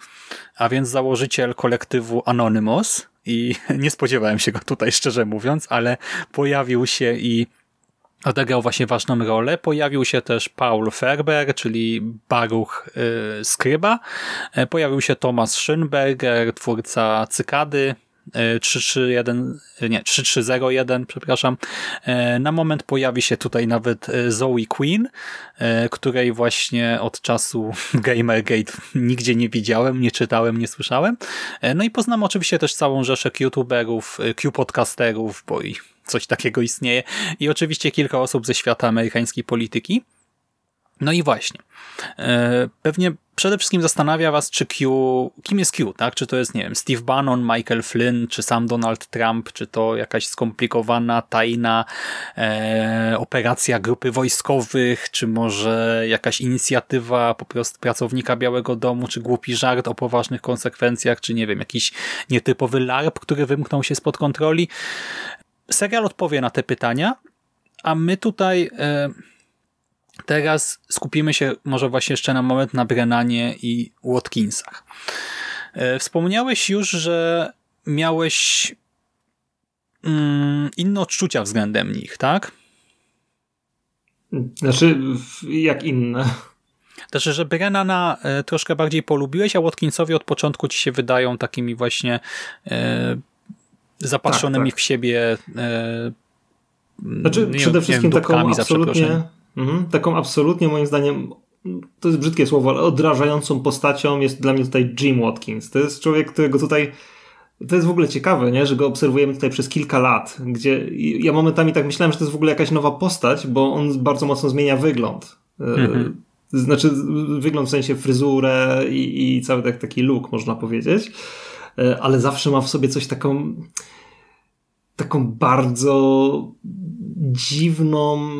[SPEAKER 1] a więc założyciel kolektywu Anonymous i nie spodziewałem się go tutaj szczerze mówiąc, ale pojawił się i odegrał właśnie ważną rolę. Pojawił się też Paul Ferber, czyli Baruch y, Skryba. E, pojawił się Thomas Schönberger, twórca Cykady, 331, nie, 3301, przepraszam. E, na moment pojawi się tutaj nawet e, Zoe Queen, e, której właśnie od czasu Gamergate nigdzie nie widziałem, nie czytałem, nie słyszałem. No i poznam oczywiście też całą rzeszę youtuberów, Q-podcasterów, bo i coś takiego istnieje i oczywiście kilka osób ze świata amerykańskiej polityki. No i właśnie. E, pewnie przede wszystkim zastanawia was, czy Q, kim jest Q, tak? Czy to jest, nie wiem, Steve Bannon, Michael Flynn, czy sam Donald Trump, czy to jakaś skomplikowana, tajna e, operacja grupy wojskowych, czy może jakaś inicjatywa po prostu pracownika Białego Domu, czy głupi żart o poważnych konsekwencjach, czy nie wiem, jakiś nietypowy LARP, który wymknął się spod kontroli. Serial odpowie na te pytania, a my tutaj... E, Teraz skupimy się może właśnie jeszcze na moment na Brennanie i Watkinsach. E, wspomniałeś już, że miałeś mm, inne odczucia względem nich, tak?
[SPEAKER 5] Znaczy, jak inne?
[SPEAKER 1] Znaczy, że Brennana e, troszkę bardziej polubiłeś, a Watkinsowi od początku ci się wydają takimi właśnie e, zapatrzonymi tak, tak. w siebie e,
[SPEAKER 5] znaczy, nie, przede wszystkim wiem, taką absolutnie Mhm, taką absolutnie moim zdaniem to jest brzydkie słowo, ale odrażającą postacią jest dla mnie tutaj Jim Watkins. To jest człowiek, którego tutaj to jest w ogóle ciekawe, nie? że go obserwujemy tutaj przez kilka lat, gdzie ja momentami tak myślałem, że to jest w ogóle jakaś nowa postać, bo on bardzo mocno zmienia wygląd. E, mhm. Znaczy wygląd w sensie fryzurę i, i cały taki look, można powiedzieć, e, ale zawsze ma w sobie coś taką taką bardzo dziwną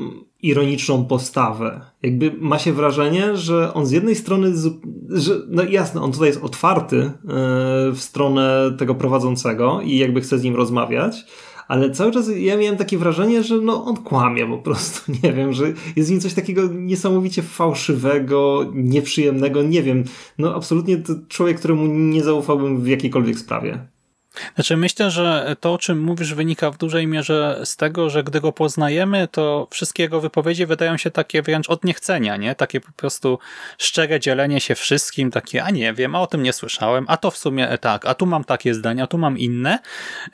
[SPEAKER 5] ironiczną postawę. Jakby ma się wrażenie, że on z jednej strony, że, no jasne, on tutaj jest otwarty e, w stronę tego prowadzącego i jakby chce z nim rozmawiać, ale cały czas ja miałem takie wrażenie, że no on kłamie po prostu, nie wiem, że jest w nim coś takiego niesamowicie fałszywego, nieprzyjemnego, nie wiem, no absolutnie to człowiek, któremu nie zaufałbym w jakiejkolwiek sprawie.
[SPEAKER 1] Znaczy myślę, że to, o czym mówisz, wynika w dużej mierze z tego, że gdy go poznajemy, to wszystkie jego wypowiedzi wydają się takie wręcz od niechcenia, nie? Takie po prostu szczere dzielenie się wszystkim, takie, a nie wiem, a o tym nie słyszałem, a to w sumie tak, a tu mam takie zdania, tu mam inne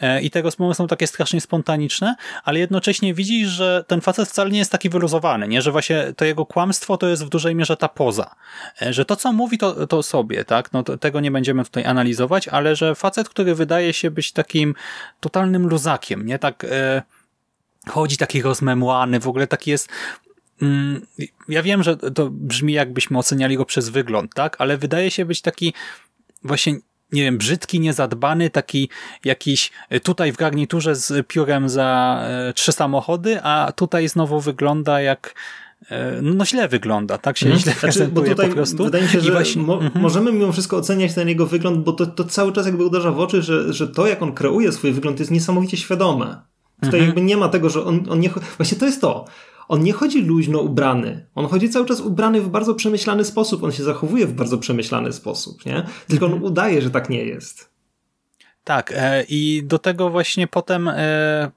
[SPEAKER 1] e, i te rozmowy są takie strasznie spontaniczne, ale jednocześnie widzisz, że ten facet wcale nie jest taki wyluzowany, nie? Że właśnie to jego kłamstwo to jest w dużej mierze ta poza. E, że to, co mówi, to, to sobie, tak? No to, tego nie będziemy tutaj analizować, ale że facet, który wydaje wydaje się być takim totalnym luzakiem, nie? Tak e, chodzi taki rozmemłany, w ogóle taki jest mm, ja wiem, że to brzmi jakbyśmy oceniali go przez wygląd, tak? Ale wydaje się być taki właśnie nie wiem, brzydki, niezadbany, taki jakiś tutaj w garniturze z piórem za e, trzy samochody, a tutaj znowu wygląda jak E, no, no źle wygląda, tak się hmm. źle znaczy, prezentuje po prostu.
[SPEAKER 5] Wydaje mi się, że właśnie... mo mm -hmm. możemy mimo wszystko oceniać ten jego wygląd, bo to, to cały czas jakby uderza w oczy, że, że to jak on kreuje swój wygląd jest niesamowicie świadome. Tutaj mm -hmm. jakby nie ma tego, że on, on nie... Właśnie to jest to. On nie chodzi luźno ubrany. On chodzi cały czas ubrany w bardzo przemyślany sposób. On się zachowuje w bardzo przemyślany sposób, nie? Tylko on mhm. udaje, że tak nie jest.
[SPEAKER 1] Tak, e, i do tego właśnie potem, e,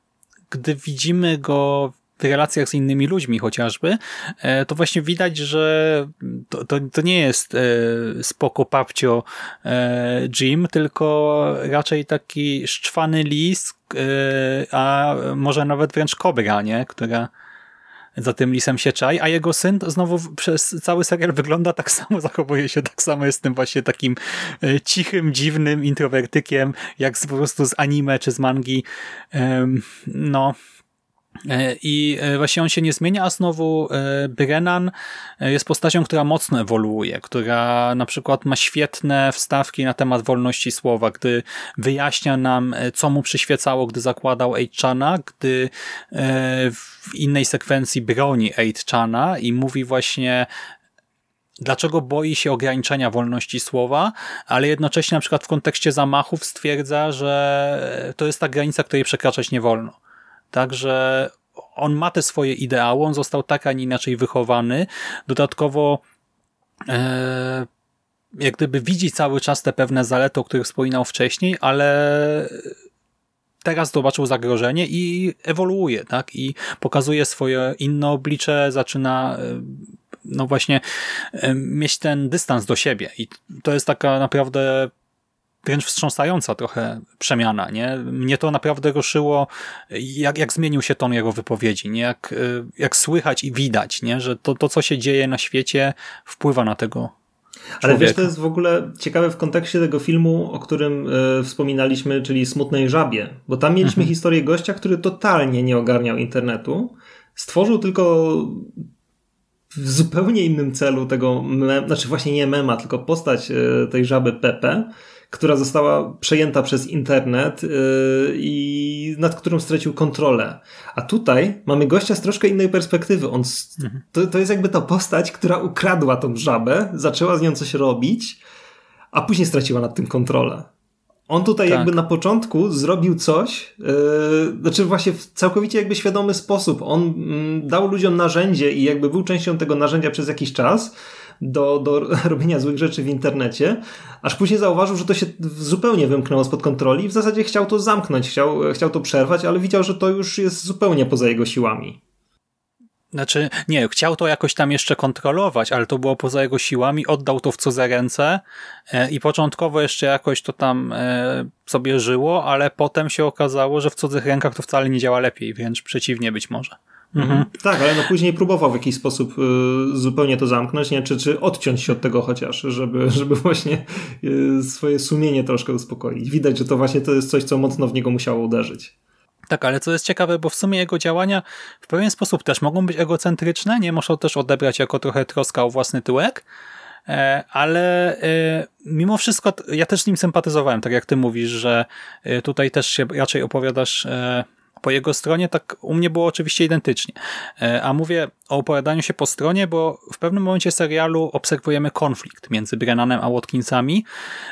[SPEAKER 1] gdy widzimy go w relacjach z innymi ludźmi chociażby, e, to właśnie widać, że to, to, to nie jest e, spoko papcio e, Jim, tylko raczej taki szczwany lis, a może nawet wręcz kobra, nie? która za tym lisem się czai, a jego syn znowu przez cały serial wygląda tak samo, zachowuje się tak samo, jest tym właśnie takim cichym, dziwnym introwertykiem, jak po prostu z anime czy z mangi. No, I e, właśnie on się nie zmienia, a znowu e, Brennan jest postacią, która mocno ewoluuje, która na przykład ma świetne wstawki na temat wolności słowa, gdy wyjaśnia nam, co mu przyświecało, gdy zakładał 8chana, gdy w innej sekwencji broni 8chana i mówi właśnie dlaczego boi się ograniczenia wolności słowa, ale jednocześnie na przykład w kontekście zamachów stwierdza, że to jest ta granica, której przekraczać nie wolno. Także on ma te swoje ideały, on został tak, a nie inaczej wychowany. Dodatkowo e, jak gdyby widzi cały czas te pewne zalety, o których wspominał wcześniej, ale teraz zobaczył zagrożenie i ewoluuje, tak? I pokazuje swoje inne oblicze, zaczyna e, no właśnie e, mieć ten dystans do siebie i to jest taka naprawdę wręcz wstrząsająca trochę przemiana, nie? Mnie to naprawdę ruszyło, jak, jak zmienił się ton jego wypowiedzi, nie? Jak, jak słychać i widać, nie? Że to, to, co się dzieje na świecie wpływa na tego
[SPEAKER 5] ale wiesz, to jest w ogóle ciekawe w kontekście tego filmu, o którym y, wspominaliśmy, czyli Smutnej Żabie, bo tam mieliśmy mhm. historię gościa, który totalnie nie ogarniał internetu, stworzył tylko w zupełnie innym celu tego, mem, znaczy właśnie nie mema, tylko postać y, tej żaby Pepe, która została przejęta przez internet yy, i nad którą stracił kontrolę. A tutaj mamy gościa z troszkę innej perspektywy. On, mhm. to, to jest jakby ta postać, która ukradła tą żabę, zaczęła z nią coś robić, a później straciła nad tym kontrolę. On tutaj tak. jakby na początku zrobił coś, yy, znaczy właśnie w całkowicie jakby świadomy sposób. On mm, dał ludziom narzędzie i jakby był częścią tego narzędzia przez jakiś czas, do, do robienia złych rzeczy w internecie, aż później zauważył, że to się zupełnie wymknęło spod kontroli i w zasadzie chciał to zamknąć, chciał, chciał to przerwać, ale widział, że to już jest zupełnie poza jego siłami.
[SPEAKER 1] Znaczy, nie, chciał to jakoś tam jeszcze kontrolować, ale to było poza jego siłami, oddał to w cudze ręce e, i początkowo jeszcze jakoś to tam e, sobie żyło, ale potem się okazało, że w cudzych rękach to wcale nie działa lepiej, wręcz przeciwnie być może.
[SPEAKER 5] Mhm. mhm. Tak, ale no później próbował w jakiś sposób y, zupełnie to zamknąć, nie? Czy, czy odciąć się od tego chociaż, żeby, żeby właśnie y, swoje sumienie troszkę uspokoić. Widać, że to właśnie to jest coś, co mocno w niego musiało uderzyć.
[SPEAKER 1] Tak, ale co jest ciekawe, bo w sumie jego działania w pewien sposób też mogą być egocentryczne, nie muszą też odebrać jako trochę troska o własny tyłek, e, ale e, mimo wszystko ja też z nim sympatyzowałem, tak jak ty mówisz, że e, tutaj też się raczej opowiadasz po jego stronie, tak u mnie było oczywiście identycznie. E, a mówię o opowiadaniu się po stronie, bo w pewnym momencie serialu obserwujemy konflikt między Brennanem a Watkinsami,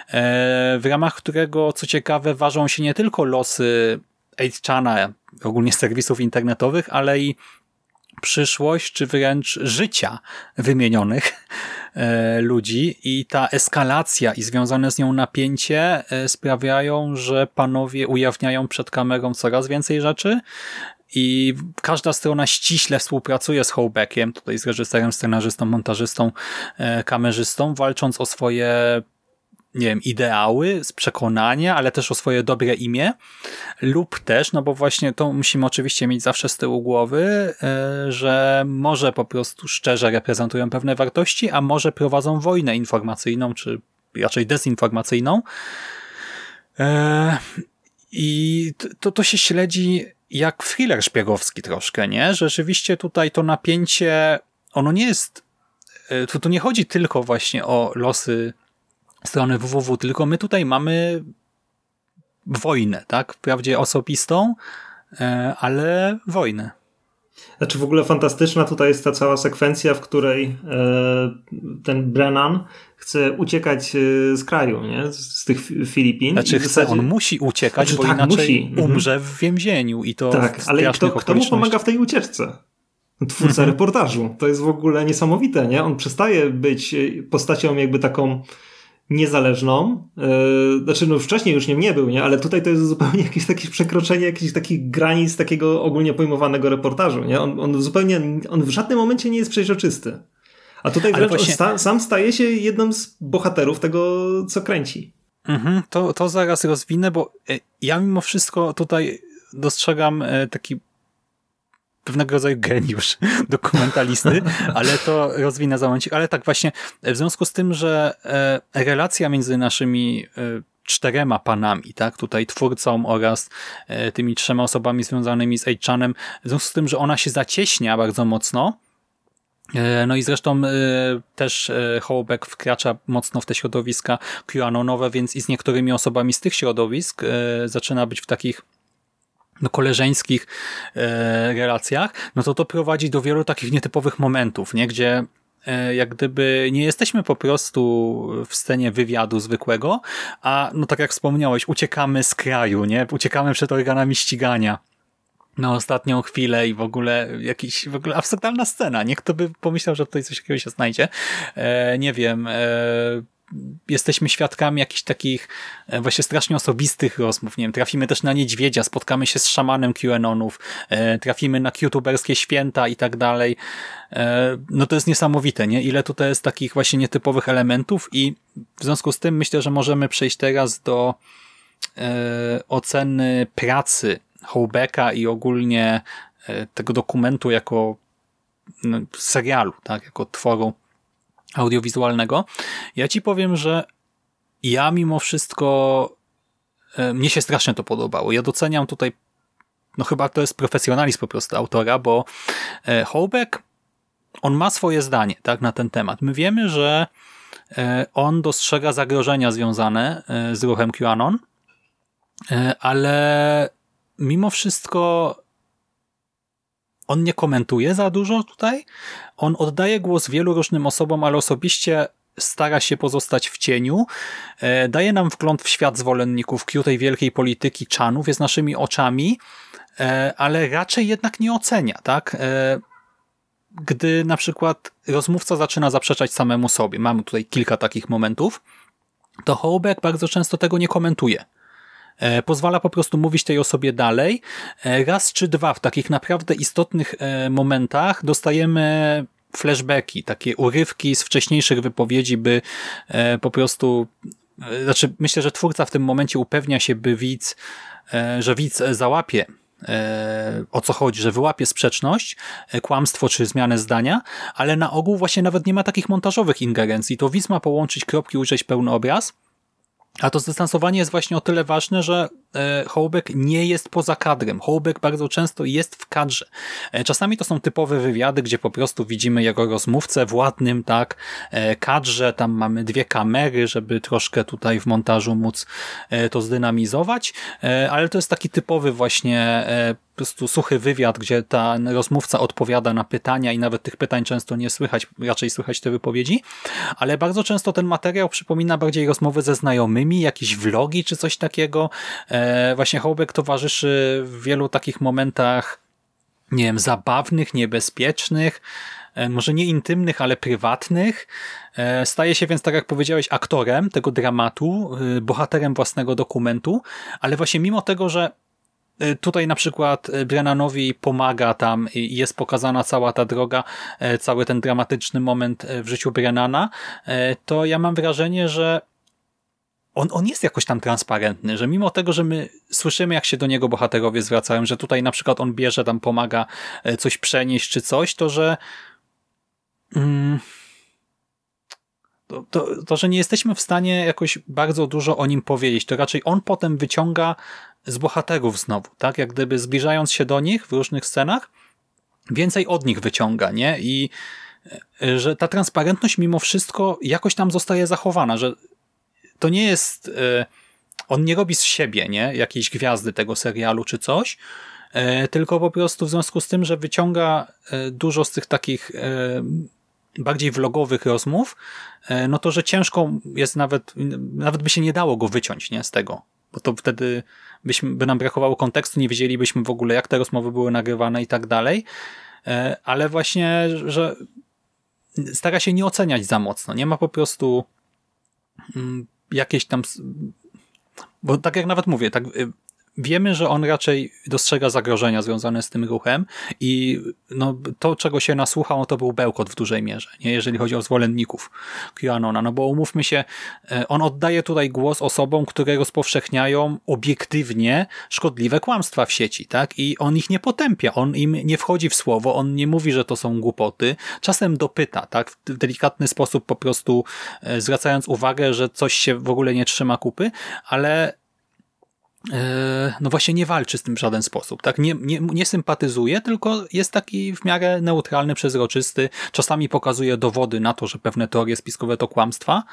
[SPEAKER 1] e, w ramach którego, co ciekawe, ważą się nie tylko losy 8chana, ogólnie serwisów internetowych, ale i przyszłość, czy wręcz życia wymienionych ludzi i ta eskalacja i związane z nią napięcie e, sprawiają, że panowie ujawniają przed kamerą coraz więcej rzeczy i każda strona ściśle współpracuje z Hołbeckiem, tutaj z reżyserem, scenarzystą, montażystą, e, kamerzystą, walcząc o swoje nie wiem, ideały, z przekonania, ale też o swoje dobre imię lub też, no bo właśnie to musimy oczywiście mieć zawsze z tyłu głowy, e, że może po prostu szczerze reprezentują pewne wartości, a może prowadzą wojnę informacyjną, czy raczej dezinformacyjną. E, I to, to się śledzi jak thriller szpiegowski troszkę, nie? Rzeczywiście tutaj to napięcie, ono nie jest, e, tu, tu nie chodzi tylko właśnie o losy strony www, tylko my tutaj mamy wojnę, tak? Wprawdzie osobistą, e, ale wojnę.
[SPEAKER 5] Znaczy w ogóle fantastyczna tutaj jest ta cała sekwencja, w której e, ten Brennan chce uciekać e, z kraju, nie? z tych Filipin.
[SPEAKER 1] Znaczy chce, zasadzie... on musi uciekać, znaczy, bo tak, inaczej musi. Mhm. umrze w więzieniu i to Tak, ale kto, kto mu
[SPEAKER 5] pomaga w tej ucieczce? Twórca mhm. reportażu. To jest w ogóle niesamowite, nie? On przestaje być postacią jakby taką niezależną. Yy, znaczy, no wcześniej już nim nie był, nie? Ale tutaj to jest zupełnie jakieś takie przekroczenie jakichś takich granic takiego ogólnie pojmowanego reportażu, nie? On, on zupełnie, on w żadnym momencie nie jest przejrzysty. A tutaj wręcz właśnie... sta, sam staje się jednym z bohaterów tego, co kręci.
[SPEAKER 1] Mhm, to, to zaraz rozwinę, bo e, ja mimo wszystko tutaj dostrzegam e, taki pewnego rodzaju geniusz dokumentalisty, ale to rozwinę za momencik. Ale tak właśnie, w związku z tym, że e, relacja między naszymi e, czterema panami, tak, tutaj twórcą oraz e, tymi trzema osobami związanymi z Aitchanem, w związku z tym, że ona się zacieśnia bardzo mocno, no i zresztą też Hołbek wkracza mocno w te środowiska QAnonowe, więc i z niektórymi osobami z tych środowisk zaczyna być w takich no, koleżeńskich e, relacjach, no to to prowadzi do wielu takich nietypowych momentów, nie? gdzie e, jak gdyby nie jesteśmy po prostu w scenie wywiadu zwykłego, a no tak jak wspomniałeś, uciekamy z kraju, nie? Uciekamy przed organami ścigania na ostatnią chwilę i w ogóle jakiś w ogóle absurdalna scena. Nie kto by pomyślał, że tutaj coś takiego się znajdzie. E, nie wiem, e, jesteśmy świadkami jakichś takich e, właśnie strasznie osobistych rozmów. Nie wiem, trafimy też na niedźwiedzia, spotkamy się z szamanem QAnonów, e, trafimy na youtuberskie święta i tak dalej. E, no to jest niesamowite, nie? Ile tutaj jest takich właśnie nietypowych elementów i w związku z tym myślę, że możemy przejść teraz do oceny pracy Hołbeka i ogólnie tego dokumentu jako no, serialu, tak, jako tworu audiowizualnego. Ja ci powiem, że ja mimo wszystko e, mnie się strasznie to podobało. Ja doceniam tutaj no chyba to jest profesjonalizm po prostu autora, bo e, Hołbek on ma swoje zdanie tak, na ten temat. My wiemy, że e, on dostrzega zagrożenia związane z ruchem QAnon, ale mimo wszystko on nie komentuje za dużo tutaj. On oddaje głos wielu różnym osobom, ale osobiście stara się pozostać w cieniu. E, daje nam wgląd w świat zwolenników Q, tej wielkiej polityki Czanów, jest naszymi oczami, e, ale raczej jednak nie ocenia, tak? E, gdy na przykład rozmówca zaczyna zaprzeczać samemu sobie, mamy tutaj kilka takich momentów, to Hołbek bardzo często tego nie komentuje. E, pozwala po prostu mówić tej osobie dalej. E, raz czy dwa w takich naprawdę istotnych e, momentach dostajemy flashbacki, takie urywki z wcześniejszych wypowiedzi, by po prostu znaczy myślę, że twórca w tym momencie upewnia się, by widz, że widz załapie o co chodzi, że wyłapie sprzeczność, kłamstwo czy zmianę zdania, ale na ogół właśnie nawet nie ma takich montażowych ingerencji. To widz ma połączyć kropki, ujrzeć pełny obraz, a to zdystansowanie jest właśnie o tyle ważne, że e, Hołbek nie jest poza kadrem. Hołbek bardzo często jest w kadrze. E, czasami to są typowe wywiady, gdzie po prostu widzimy jego rozmówcę w ładnym tak e, kadrze, tam mamy dwie kamery, żeby troszkę tutaj w montażu móc to zdynamizować, ale to jest taki typowy właśnie prostu suchy wywiad, gdzie ten rozmówca odpowiada na pytania i nawet tych pytań często nie słychać, raczej słychać te wypowiedzi, ale bardzo często ten materiał przypomina bardziej rozmowy ze znajomymi, jakieś vlogi czy coś takiego. E, właśnie Hołbek towarzyszy w wielu takich momentach nie wiem, zabawnych, niebezpiecznych, e, może nie intymnych, ale prywatnych. E, staje się więc, tak jak powiedziałeś, aktorem tego dramatu, bohaterem własnego dokumentu, ale właśnie mimo tego, że Y, tutaj na przykład y, Brennanowi pomaga tam i jest pokazana cała ta droga, y, cały ten dramatyczny moment w życiu Brennana, to ja mam wrażenie, że on, on jest jakoś tam transparentny, że mimo tego, że my słyszymy, jak się do niego bohaterowie zwracają, że tutaj na przykład on bierze, tam pomaga coś przenieść czy coś, to że mm, to, to, to, że nie jesteśmy w stanie jakoś bardzo dużo o nim powiedzieć, to raczej on potem wyciąga z bohaterów znowu, tak? Jak gdyby zbliżając się do nich w różnych scenach, więcej od nich wyciąga, nie? I e, że ta transparentność mimo wszystko jakoś tam zostaje zachowana, że to nie jest... E, on nie robi z siebie, nie? Jakiejś gwiazdy tego serialu czy coś, e, tylko po prostu w związku z tym, że wyciąga dużo z tych takich bardziej vlogowych rozmów, no to, że ciężko jest nawet, nawet by się nie dało go wyciąć nie, z tego, bo to wtedy byśmy, by nam brakowało kontekstu, nie wiedzielibyśmy w ogóle, jak te rozmowy były nagrywane i tak dalej, e, ale właśnie, że stara się nie oceniać za mocno, nie ma po prostu mm, jakieś tam bo tak jak nawet mówię, tak y, wiemy, że on raczej dostrzega zagrożenia związane z tym ruchem i no, to, czego się nasłuchał, to był bełkot w dużej mierze, nie? jeżeli chodzi o zwolenników QAnona. No bo umówmy się, e, on oddaje tutaj głos osobom, które rozpowszechniają obiektywnie szkodliwe kłamstwa w sieci, tak? I on ich nie potępia, on im nie wchodzi w słowo, on nie mówi, że to są głupoty. Czasem dopyta, tak? W delikatny sposób po prostu e, zwracając uwagę, że coś się w ogóle nie trzyma kupy, ale no właśnie nie walczy z tym w żaden sposób, tak? Nie, nie, nie sympatyzuje, tylko jest taki w miarę neutralny, przezroczysty, czasami pokazuje dowody na to, że pewne teorie spiskowe to kłamstwa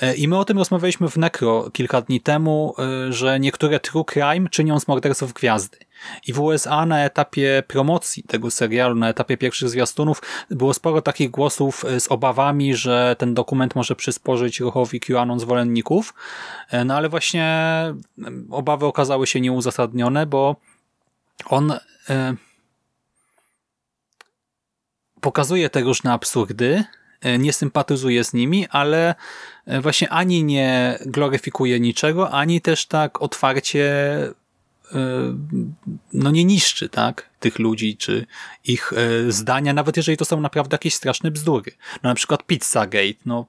[SPEAKER 1] e, i my o tym rozmawialiśmy w Necro kilka dni temu, e, że niektóre true crime czynią z morderców gwiazdy. I w USA na etapie promocji tego serialu, na etapie pierwszych zwiastunów było sporo takich głosów e, z obawami, że ten dokument może przysporzyć ruchowi QAnon zwolenników, e, no ale właśnie e, obawy okazały się nieuzasadnione, bo on pokazuje te różne absurdy e, nie sympatyzuje z nimi, ale e, właśnie ani nie gloryfikuje niczego, ani też tak otwarcie e, no nie niszczy tak tych ludzi, czy ich zdania, nawet jeżeli to są naprawdę jakieś straszne bzdury. No na przykład Pizzagate, no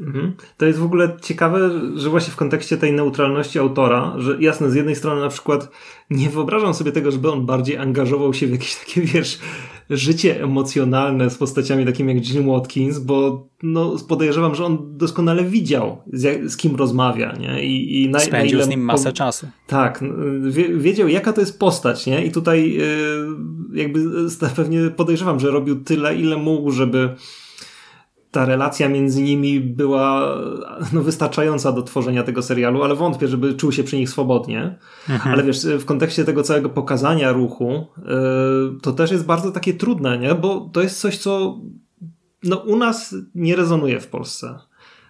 [SPEAKER 5] Mhm. To jest w ogóle ciekawe, że właśnie w kontekście tej neutralności autora, że jasne, z jednej strony na przykład nie wyobrażam sobie tego, żeby on bardziej angażował się w jakieś takie, wiesz, życie emocjonalne z postaciami takimi jak Jim Watkins, bo no, podejrzewam, że on doskonale widział, z, jak, z kim rozmawia, nie? I, i
[SPEAKER 1] na, Spędził na ile, z nim masę czasu.
[SPEAKER 5] Tak, wie, wiedział jaka to jest postać, nie? I tutaj yy, jakby pewnie podejrzewam, że robił tyle, ile mógł, żeby ta relacja między nimi była no, wystarczająca do tworzenia tego serialu, ale wątpię, żeby czuł się przy nich swobodnie. Mhm. Ale wiesz, w kontekście tego całego pokazania ruchu, yy, to też jest bardzo takie trudne, nie? Bo to jest coś, co no, u nas nie rezonuje w Polsce.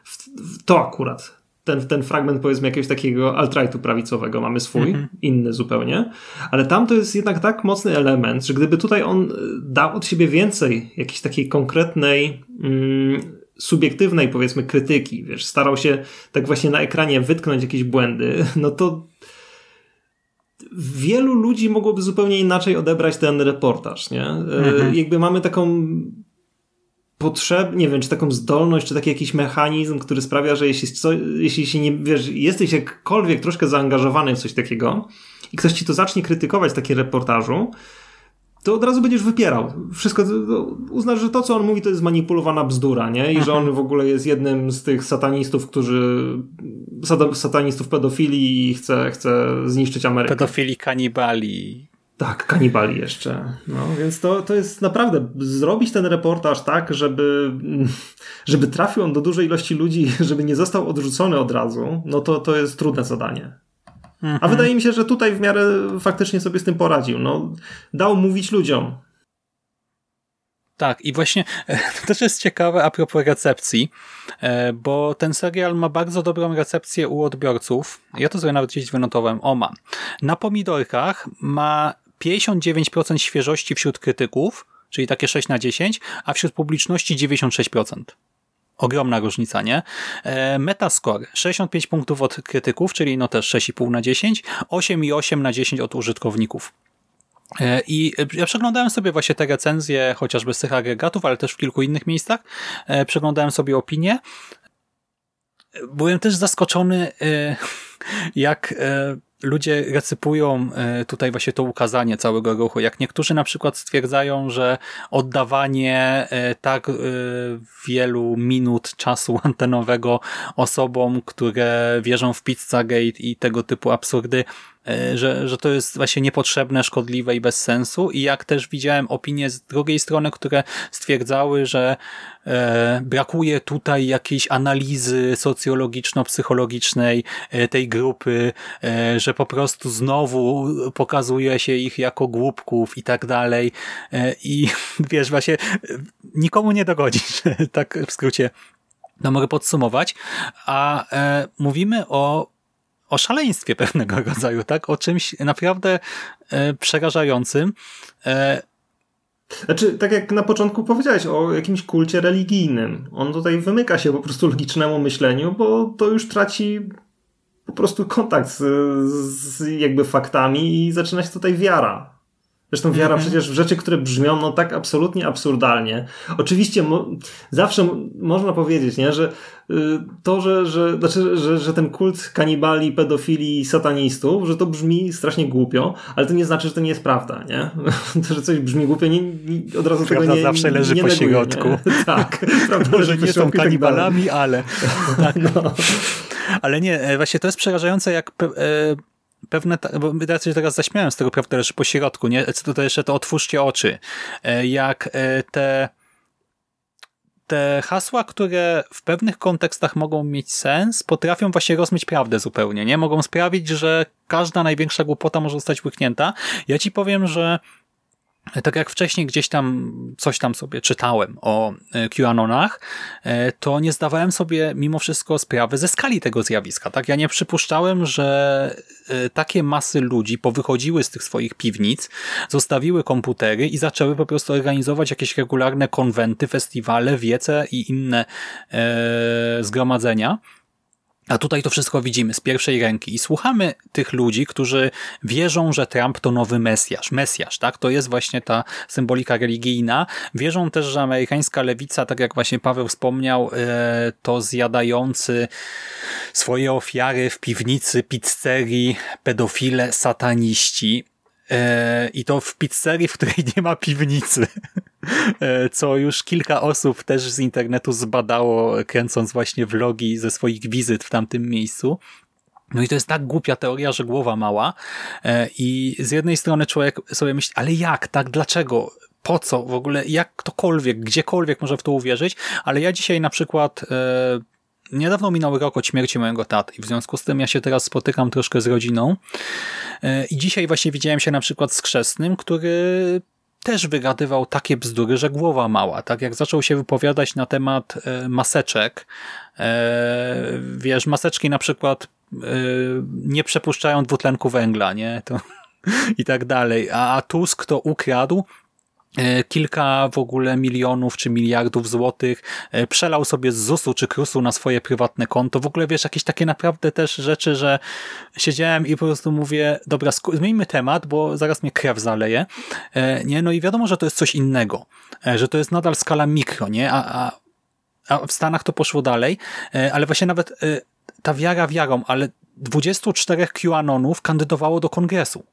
[SPEAKER 5] W, w to akurat ten, ten fragment powiedzmy jakiegoś takiego alt-rightu prawicowego mamy swój, mhm. inny zupełnie, ale tam to jest jednak tak mocny element, że gdyby tutaj on dał od siebie więcej jakiejś takiej konkretnej mm, subiektywnej powiedzmy krytyki, wiesz, starał się tak właśnie na ekranie wytknąć jakieś błędy, no to wielu ludzi mogłoby zupełnie inaczej odebrać ten reportaż, nie? E, mhm. Jakby mamy taką potrzeb, nie wiem, czy taką zdolność, czy taki jakiś mechanizm, który sprawia, że jeśli, co, jeśli się nie, wiesz, jesteś jakkolwiek troszkę zaangażowany w coś takiego i ktoś ci to zacznie krytykować, takie reportażu, to od razu będziesz wypierał. Wszystko, uznasz, że to, co on mówi, to jest manipulowana bzdura, nie? I że on w ogóle jest jednym z tych satanistów, którzy satanistów pedofili i chce, chce zniszczyć Amerykę.
[SPEAKER 1] Pedofili kanibali.
[SPEAKER 5] Tak, kanibali jeszcze. No, więc to, to jest naprawdę zrobić ten reportaż tak, żeby, żeby trafił on do dużej ilości ludzi, żeby nie został odrzucony od razu, no to, to jest trudne zadanie. Mhm. A wydaje mi się, że tutaj w miarę faktycznie sobie z tym poradził. No, dał mówić ludziom.
[SPEAKER 1] Tak, i właśnie to też jest ciekawe a propos recepcji, e, bo ten serial ma bardzo dobrą recepcję u odbiorców. Ja to sobie nawet gdzieś wynotowałem. O, ma. Na pomidorkach ma 59% świeżości wśród krytyków, czyli takie 6 na 10, a wśród publiczności 96%. Ogromna różnica, nie? E, Metascore 65 punktów od krytyków, czyli no też 6,5 na 10, 8,8 na 10 od użytkowników. E, I ja przeglądałem sobie właśnie te recenzje, chociażby z tych agregatów, ale też w kilku innych miejscach. E, przeglądałem sobie opinie. Byłem też zaskoczony, jak ludzie recypują e, tutaj właśnie to ukazanie całego ruchu. Jak niektórzy na przykład stwierdzają, że oddawanie e, tak e, wielu minut czasu antenowego osobom, które wierzą w Pizzagate i tego typu absurdy, że, że to jest właśnie niepotrzebne, szkodliwe i bez sensu. I jak też widziałem opinie z drugiej strony, które stwierdzały, że e, brakuje tutaj jakiejś analizy socjologiczno-psychologicznej e, tej grupy, e, że po prostu znowu pokazuje się ich jako głupków i tak dalej. E, i wiesz, właśnie e, nikomu nie dogodzi, tak w skrócie no mogę podsumować, a mówimy o o szaleństwie pewnego rodzaju, tak? O czymś naprawdę e, przerażającym. E,
[SPEAKER 5] znaczy, tak jak na początku powiedziałeś, o jakimś kulcie religijnym. On tutaj wymyka się po prostu logicznemu myśleniu, bo to już traci po prostu kontakt z, z jakby faktami i zaczyna się tutaj wiara. Zresztą wiara mm -hmm. przecież w rzeczy, które brzmią no tak absolutnie absurdalnie. Oczywiście mo zawsze można powiedzieć, nie, że y, to, że, że, znaczy, że, że ten kult kanibali, pedofili, satanistów, że to brzmi strasznie głupio, ale to nie znaczy, że to nie jest prawda, nie? to, że coś brzmi głupio, nie, nie, od razu prawda tego nie
[SPEAKER 1] zawsze leży
[SPEAKER 5] nie
[SPEAKER 1] po środku.
[SPEAKER 5] tak. Prawda
[SPEAKER 1] Może nie są tak kanibalami, tak ale... Tak. No. Ale nie, e, właśnie to jest przerażające, jak... Pewne, bo ja się teraz zaśmiałem z tego, prawda, że po środku, nie? To jeszcze to otwórzcie oczy. E, jak e, te te hasła, które w pewnych kontekstach mogą mieć sens, potrafią właśnie rozmyć prawdę zupełnie, nie? Mogą sprawić, że każda największa głupota może zostać łyknięta. Ja ci powiem, że tak jak wcześniej gdzieś tam coś tam sobie czytałem o e, QAnonach, e, to nie zdawałem sobie mimo wszystko sprawy ze skali tego zjawiska. Tak, Ja nie przypuszczałem, że e, takie masy ludzi powychodziły z tych swoich piwnic, zostawiły komputery i zaczęły po prostu organizować jakieś regularne konwenty, festiwale, wiece i inne e, zgromadzenia, a tutaj to wszystko widzimy z pierwszej ręki i słuchamy tych ludzi, którzy wierzą, że Trump to nowy Mesjasz. Mesjasz, tak? To jest właśnie ta symbolika religijna. Wierzą też, że amerykańska lewica, tak jak właśnie Paweł wspomniał, e, to zjadający swoje ofiary w piwnicy, pizzerii, pedofile, sataniści. E, I to w pizzerii, w której nie ma piwnicy. E, co już kilka osób też z internetu zbadało, kręcąc właśnie vlogi ze swoich wizyt w tamtym miejscu. No i to jest tak głupia teoria, że głowa mała. E, I z jednej strony człowiek sobie myśli, ale jak, tak, dlaczego? Po co w ogóle, jak ktokolwiek, gdziekolwiek może w to uwierzyć, ale ja dzisiaj na przykład niedawno minął rok od śmierci mojego taty i w związku z tym ja się teraz spotykam troszkę z rodziną i dzisiaj właśnie widziałem się na przykład z chrzestnym, który też wygadywał takie bzdury, że głowa mała. Tak jak zaczął się wypowiadać na temat e, maseczek, e, wiesz, maseczki na przykład e, nie przepuszczają dwutlenku węgla, nie? To, I tak dalej. A Tusk to ukradł E, kilka w ogóle milionów czy miliardów złotych e, przelał sobie z ZUS-u czy KRUS-u na swoje prywatne konto. W ogóle wiesz, jakieś takie naprawdę też rzeczy, że siedziałem i po prostu mówię, dobra, zmieńmy temat, bo zaraz mnie krew zaleje. E, nie, no i wiadomo, że to jest coś innego, że to jest nadal skala mikro, nie? A, a, a w Stanach to poszło dalej, ale właśnie nawet ta wiara wiarą, ale 24 QAnonów kandydowało do kongresu.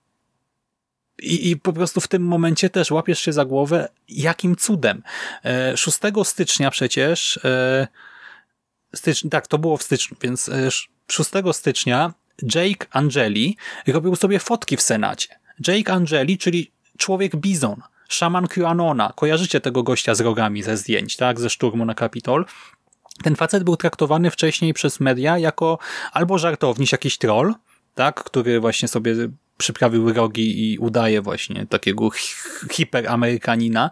[SPEAKER 1] I, I po prostu w tym momencie też łapiesz się za głowę, jakim cudem. 6 e, stycznia przecież, e, tak, to było w styczniu, więc 6 e, stycznia Jake Angeli robił sobie fotki w Senacie. Jake Angeli, czyli człowiek bizon, szaman QAnona. Kojarzycie tego gościa z rogami ze zdjęć, tak, ze szturmu na Kapitol. Ten facet był traktowany wcześniej przez media jako albo żartowniś, jakiś troll, tak, który właśnie sobie przyprawił rogi i udaje właśnie takiego hiperamerykanina,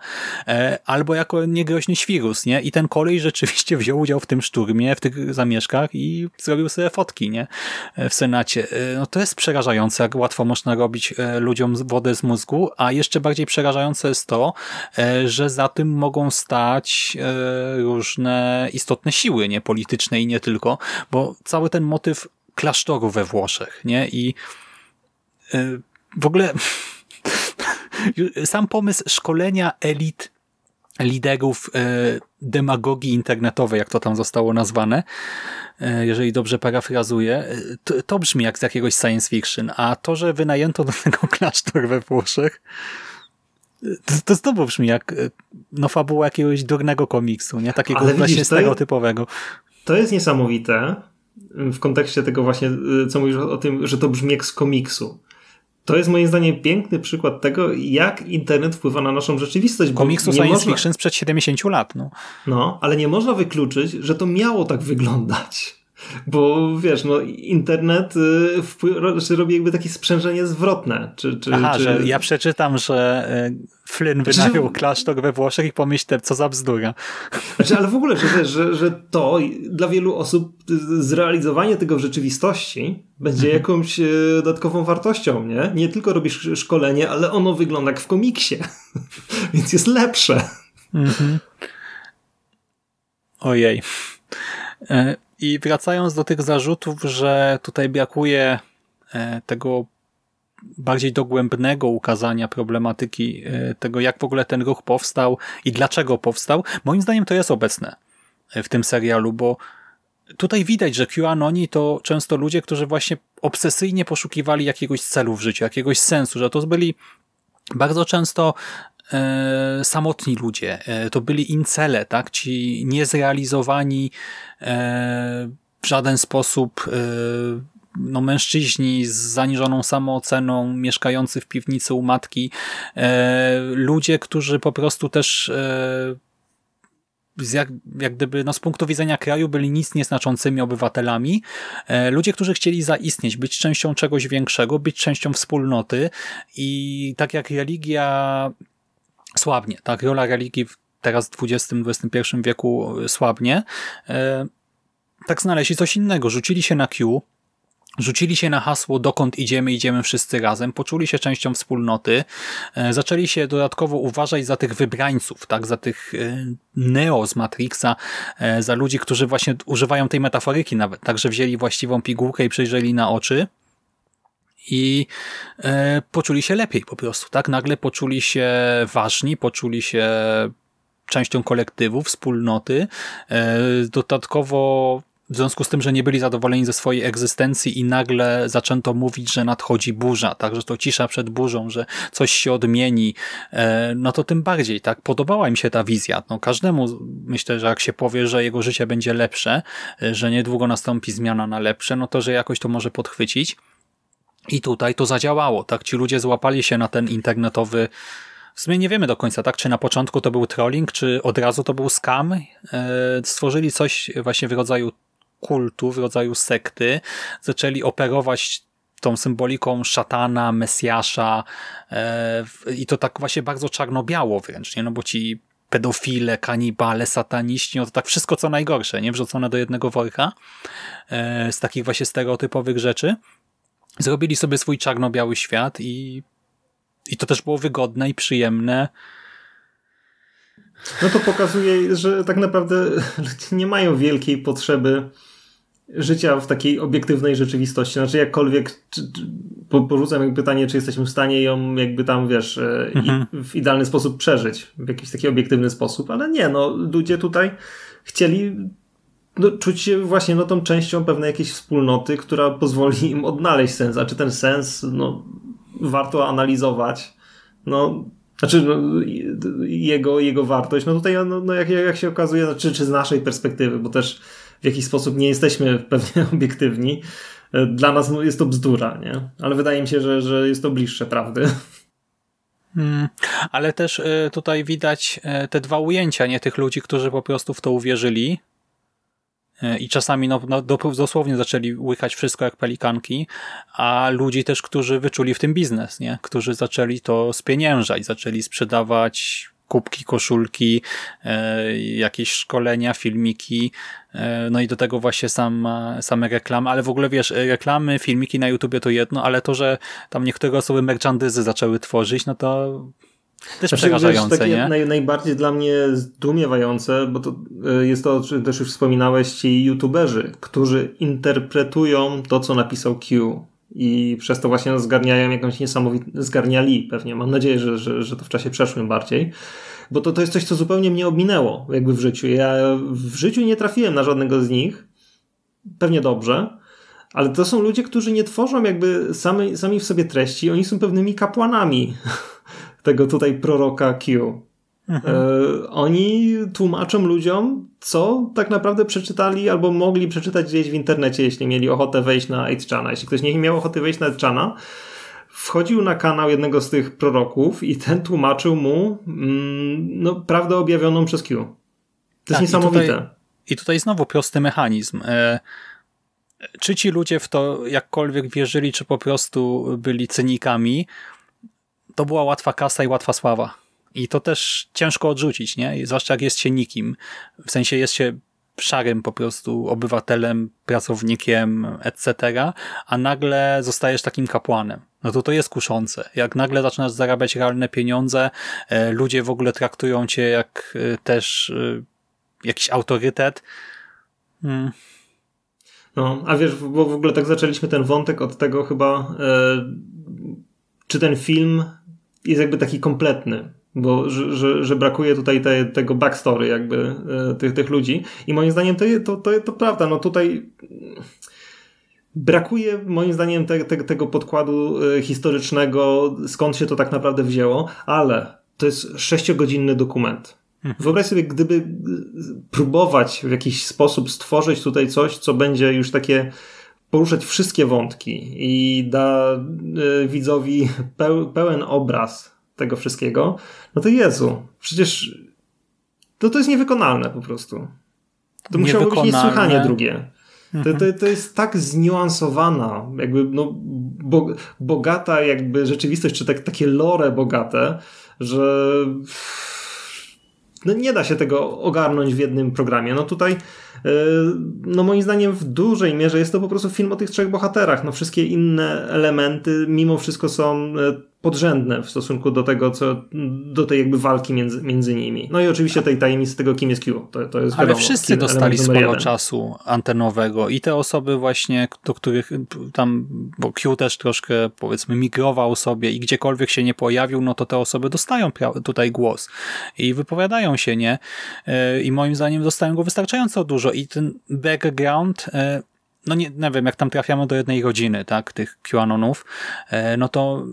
[SPEAKER 1] e, albo jako niegroźny świrus, nie? I ten kolej rzeczywiście wziął udział w tym szturmie, w tych zamieszkach i zrobił sobie fotki, nie? E, w Senacie. E, no to jest przerażające, jak łatwo można robić ludziom wodę z mózgu, a jeszcze bardziej przerażające jest to, że za tym mogą stać różne istotne siły, nie? Polityczne i nie tylko, bo cały ten motyw klasztoru we Włoszech, nie? I w ogóle sam pomysł szkolenia elit liderów e, demagogii internetowej, jak to tam zostało nazwane, e, jeżeli dobrze parafrazuję, e, to, to brzmi jak z jakiegoś science fiction, a to, że wynajęto do tego klasztor we Włoszech, to, to znowu brzmi jak no fabuła jakiegoś durnego komiksu, nie? Takiego Ale właśnie widzisz, stereotypowego.
[SPEAKER 5] To jest, to jest niesamowite w kontekście tego właśnie, co mówisz o tym, że to brzmi jak z komiksu to jest moim zdaniem piękny przykład tego, jak internet wpływa na naszą rzeczywistość.
[SPEAKER 1] Komiksu science można... fiction sprzed 70 lat. No.
[SPEAKER 5] no, ale nie można wykluczyć, że to miało tak wyglądać. Bo wiesz, no internet y, wpływ, robi jakby takie sprzężenie zwrotne. Czy, czy,
[SPEAKER 1] Aha,
[SPEAKER 5] czy...
[SPEAKER 1] że ja przeczytam, że y, Flynn znaczy, wynajął znaczy, klasztor we Włoszech i pomyślę, co za bzdura.
[SPEAKER 5] Znaczy, ale w ogóle, że, wiesz, że, że to dla wielu osób zrealizowanie tego w rzeczywistości będzie mhm. jakąś y, dodatkową wartością, nie? Nie tylko robisz szkolenie, ale ono wygląda jak w komiksie. Więc jest lepsze. Mhm.
[SPEAKER 1] Ojej. E, i wracając do tych zarzutów, że tutaj brakuje e, tego bardziej dogłębnego ukazania problematyki e, tego, jak w ogóle ten ruch powstał i dlaczego powstał, moim zdaniem to jest obecne w tym serialu, bo tutaj widać, że QAnoni to często ludzie, którzy właśnie obsesyjnie poszukiwali jakiegoś celu w życiu, jakiegoś sensu, że to byli bardzo często e, samotni ludzie. E, to byli incele, tak? Ci niezrealizowani e, w żaden sposób no, mężczyźni z zaniżoną samooceną, mieszkający w piwnicy u matki, ludzie, którzy po prostu też e, jak, jak gdyby no, z punktu widzenia kraju byli nic nieznaczącymi obywatelami. E, ludzie, którzy chcieli zaistnieć, być częścią czegoś większego, być częścią wspólnoty i tak jak religia słabnie. Tak, rola religii teraz w XX-XXI wieku słabnie. Tak znaleźli coś innego. Rzucili się na Q, Rzucili się na hasło dokąd idziemy, idziemy wszyscy razem, poczuli się częścią wspólnoty, e, zaczęli się dodatkowo uważać za tych wybrańców, tak, za tych e, Neo z Matrixa, e, za ludzi, którzy właśnie używają tej metaforyki nawet, także wzięli właściwą pigułkę i przejrzeli na oczy i poczuli się lepiej po prostu, tak, nagle poczuli się ważni, poczuli się częścią kolektywu, wspólnoty, dodatkowo w związku z tym, że nie byli zadowoleni ze swojej egzystencji i nagle zaczęto mówić, że nadchodzi burza, tak, że to cisza przed burzą, że coś się odmieni, e, no to tym bardziej, tak, podobała im się ta wizja. No każdemu myślę, że jak się powie, że jego życie będzie lepsze, e, że niedługo nastąpi zmiana na lepsze, no to, że jakoś to może podchwycić. I tutaj to zadziałało, tak, ci ludzie złapali się na ten internetowy w sumie nie wiemy do końca, tak? Czy na początku to był trolling, czy od razu to był scam. E, stworzyli coś właśnie w rodzaju kultu, w rodzaju sekty, zaczęli operować tą symboliką szatana, mesjasza e, i to tak właśnie bardzo czarno-biało wręcz, nie? no bo ci pedofile, kanibale, sataniści, no to tak wszystko co najgorsze, nie? Wrzucone do jednego worka e, z takich właśnie stereotypowych rzeczy. Zrobili sobie swój czarno-biały świat i, i to też było wygodne i przyjemne
[SPEAKER 5] no to pokazuje, że tak naprawdę nie mają wielkiej potrzeby życia w takiej obiektywnej rzeczywistości. Znaczy jakkolwiek czy, czy, porzucam jakby pytanie, czy jesteśmy w stanie ją jakby tam, wiesz, e, mhm. i, w idealny sposób przeżyć, w jakiś taki obiektywny sposób, ale nie, no ludzie tutaj chcieli no, czuć się właśnie no, tą częścią pewnej jakiejś wspólnoty, która pozwoli im odnaleźć sens, a czy ten sens no, warto analizować. No, znaczy, no, jego, jego wartość, no tutaj, no, no jak, jak się okazuje, znaczy, czy z naszej perspektywy, bo też w jakiś sposób nie jesteśmy pewnie obiektywni, dla nas no, jest to bzdura, nie? Ale wydaje mi się, że, że jest to bliższe prawdy.
[SPEAKER 1] Hmm, ale też y, tutaj widać y, te dwa ujęcia, nie tych ludzi, którzy po prostu w to uwierzyli, i czasami no, no, dosłownie zaczęli łykać wszystko jak pelikanki, a ludzi też, którzy wyczuli w tym biznes, nie? którzy zaczęli to spieniężać, zaczęli sprzedawać kubki, koszulki, e, jakieś szkolenia, filmiki, e, no i do tego właśnie sam, same reklamy, ale w ogóle wiesz, reklamy, filmiki na YouTubie to jedno, ale to, że tam niektóre osoby merchandyzy zaczęły tworzyć, no to też znaczy, przerażające,
[SPEAKER 5] wiesz, nie? Naj, najbardziej dla mnie zdumiewające, bo to e, jest to, też już wspominałeś, ci youtuberzy, którzy interpretują to, co napisał Q i przez to właśnie zgarniają jakąś niesamowitą, zgarniali pewnie, mam nadzieję, że, że, że to w czasie przeszłym bardziej, bo to, to jest coś, co zupełnie mnie ominęło jakby w życiu. Ja w życiu nie trafiłem na żadnego z nich, pewnie dobrze, ale to są ludzie, którzy nie tworzą jakby sami, sami w sobie treści, oni są pewnymi kapłanami tego tutaj proroka Q. Mhm. E, oni tłumaczą ludziom, co tak naprawdę przeczytali albo mogli przeczytać gdzieś w internecie, jeśli mieli ochotę wejść na 8chana. Jeśli ktoś nie miał ochoty wejść na 8chana, wchodził na kanał jednego z tych proroków i ten tłumaczył mu mm, no, prawdę objawioną przez Q. To tak, jest niesamowite.
[SPEAKER 1] I tutaj, I tutaj znowu prosty mechanizm. E, czy ci ludzie w to jakkolwiek wierzyli, czy po prostu byli cynikami, to była łatwa kasa i łatwa sława. I to też ciężko odrzucić, nie? Zwłaszcza jak jest się nikim. W sensie jest się szarym po prostu obywatelem, pracownikiem, etc., a nagle zostajesz takim kapłanem. No to to jest kuszące. Jak nagle zaczynasz zarabiać realne pieniądze, e, ludzie w ogóle traktują cię jak e, też e, jakiś autorytet. Hmm.
[SPEAKER 5] No, a wiesz, bo w ogóle tak zaczęliśmy ten wątek od tego chyba, czy ten film jest jakby taki kompletny bo że, że, że brakuje tutaj te, tego backstory jakby e, tych, tych ludzi i moim zdaniem to, to, to, to prawda, no tutaj brakuje moim zdaniem te, te, tego podkładu e, historycznego, skąd się to tak naprawdę wzięło, ale to jest sześciogodzinny dokument. Mhm. Wyobraź sobie, gdyby próbować w jakiś sposób stworzyć tutaj coś, co będzie już takie poruszać wszystkie wątki i da e, widzowi pełen obraz tego wszystkiego, no to Jezu, przecież to, to jest niewykonalne po prostu. To musiało być niesłychanie drugie. To, to, to jest tak zniuansowana, jakby no, bo, bogata jakby rzeczywistość, czy tak, takie lore bogate, że no nie da się tego ogarnąć w jednym programie. No tutaj no moim zdaniem w dużej mierze jest to po prostu film o tych trzech bohaterach. No wszystkie inne elementy mimo wszystko są podrzędne w stosunku do tego, co, do tej jakby walki między, między nimi. No i oczywiście tej tajemnicy tego, kim jest Q. To, to jest
[SPEAKER 1] Ale
[SPEAKER 5] wiadomo,
[SPEAKER 1] wszyscy dostali sporo czasu antenowego i te osoby właśnie, do których tam, bo Q też troszkę powiedzmy migrował sobie i gdziekolwiek się nie pojawił, no to te osoby dostają tutaj głos i wypowiadają się, nie? E, I moim zdaniem dostają go wystarczająco dużo i ten background e, no nie, nie wiem, jak tam trafiamy do jednej rodziny, tak, tych QAnonów, e, no to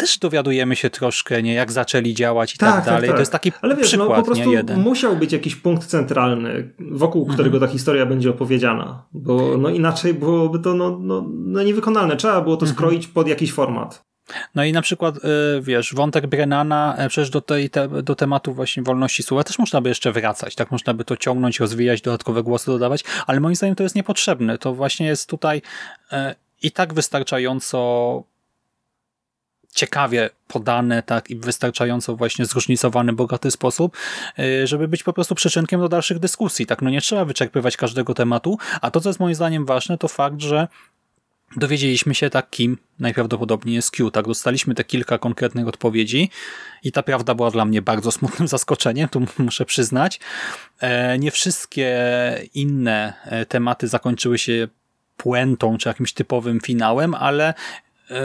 [SPEAKER 1] też dowiadujemy się troszkę, nie, jak zaczęli działać i tak, tak, tak dalej. Tak, tak. To jest taki Ale wiesz, przykład, no, po prostu nie jeden.
[SPEAKER 5] musiał być jakiś punkt centralny, wokół mhm. którego ta historia będzie opowiedziana, bo no inaczej byłoby to no, no, no niewykonalne. Trzeba było to mhm. skroić pod jakiś format.
[SPEAKER 1] No i na przykład, y, wiesz, wątek Brennana, e, przecież do, tej, te, do tematu właśnie wolności słowa też można by jeszcze wracać, tak można by to ciągnąć, rozwijać, dodatkowe głosy dodawać, ale moim zdaniem to jest niepotrzebne. To właśnie jest tutaj e, i tak wystarczająco ciekawie podane, tak, i wystarczająco właśnie zróżnicowany, bogaty sposób, y, żeby być po prostu przyczynkiem do dalszych dyskusji, tak, no nie trzeba wyczerpywać każdego tematu, a to, co jest moim zdaniem ważne, to fakt, że dowiedzieliśmy się tak, kim najprawdopodobniej jest Q, tak, dostaliśmy te kilka konkretnych odpowiedzi i ta prawda była dla mnie bardzo smutnym zaskoczeniem, tu muszę przyznać. E, nie wszystkie inne e, tematy zakończyły się puentą, czy jakimś typowym finałem, ale e,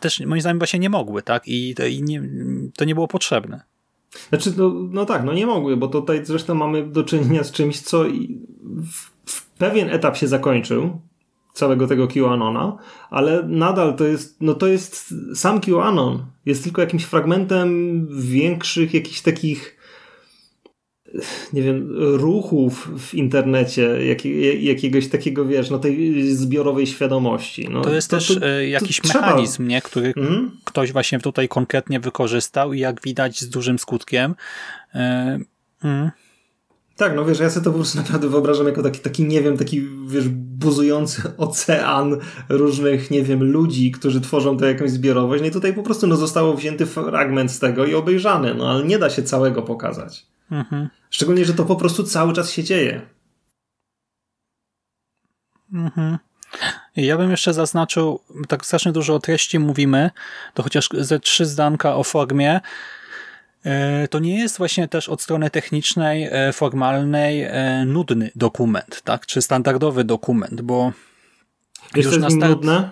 [SPEAKER 1] też moim zdaniem właśnie nie mogły, tak? I, to, i nie, to nie było potrzebne.
[SPEAKER 5] Znaczy, no, no tak, no nie mogły, bo tutaj zresztą mamy do czynienia z czymś, co w, w pewien etap się zakończył, całego tego QAnona, ale nadal to jest, no to jest sam QAnon. Jest tylko jakimś fragmentem większych jakichś takich nie wiem, ruchów w internecie, jak, jakiegoś takiego, wiesz, no tej zbiorowej świadomości. No,
[SPEAKER 1] to jest to, też to, e, jakiś mechanizm, trzeba. nie, który mm? ktoś właśnie tutaj konkretnie wykorzystał i jak widać z dużym skutkiem. E, mm.
[SPEAKER 5] Tak, no wiesz, ja sobie to po prostu naprawdę wyobrażam jako taki, taki, nie wiem, taki, wiesz, buzujący ocean różnych, nie wiem, ludzi, którzy tworzą tę jakąś zbiorowość. No i tutaj po prostu no, zostało wzięty fragment z tego i obejrzany, no ale nie da się całego pokazać. Mhm. Szczególnie, że to po prostu cały czas się dzieje.
[SPEAKER 1] Mhm. Ja bym jeszcze zaznaczył, tak strasznie dużo o treści mówimy, to chociaż ze trzy zdanka o formie, e, to nie jest właśnie też od strony technicznej, e, formalnej e, nudny dokument, tak? Czy standardowy dokument, bo
[SPEAKER 5] Wiesz, już na start... nudne?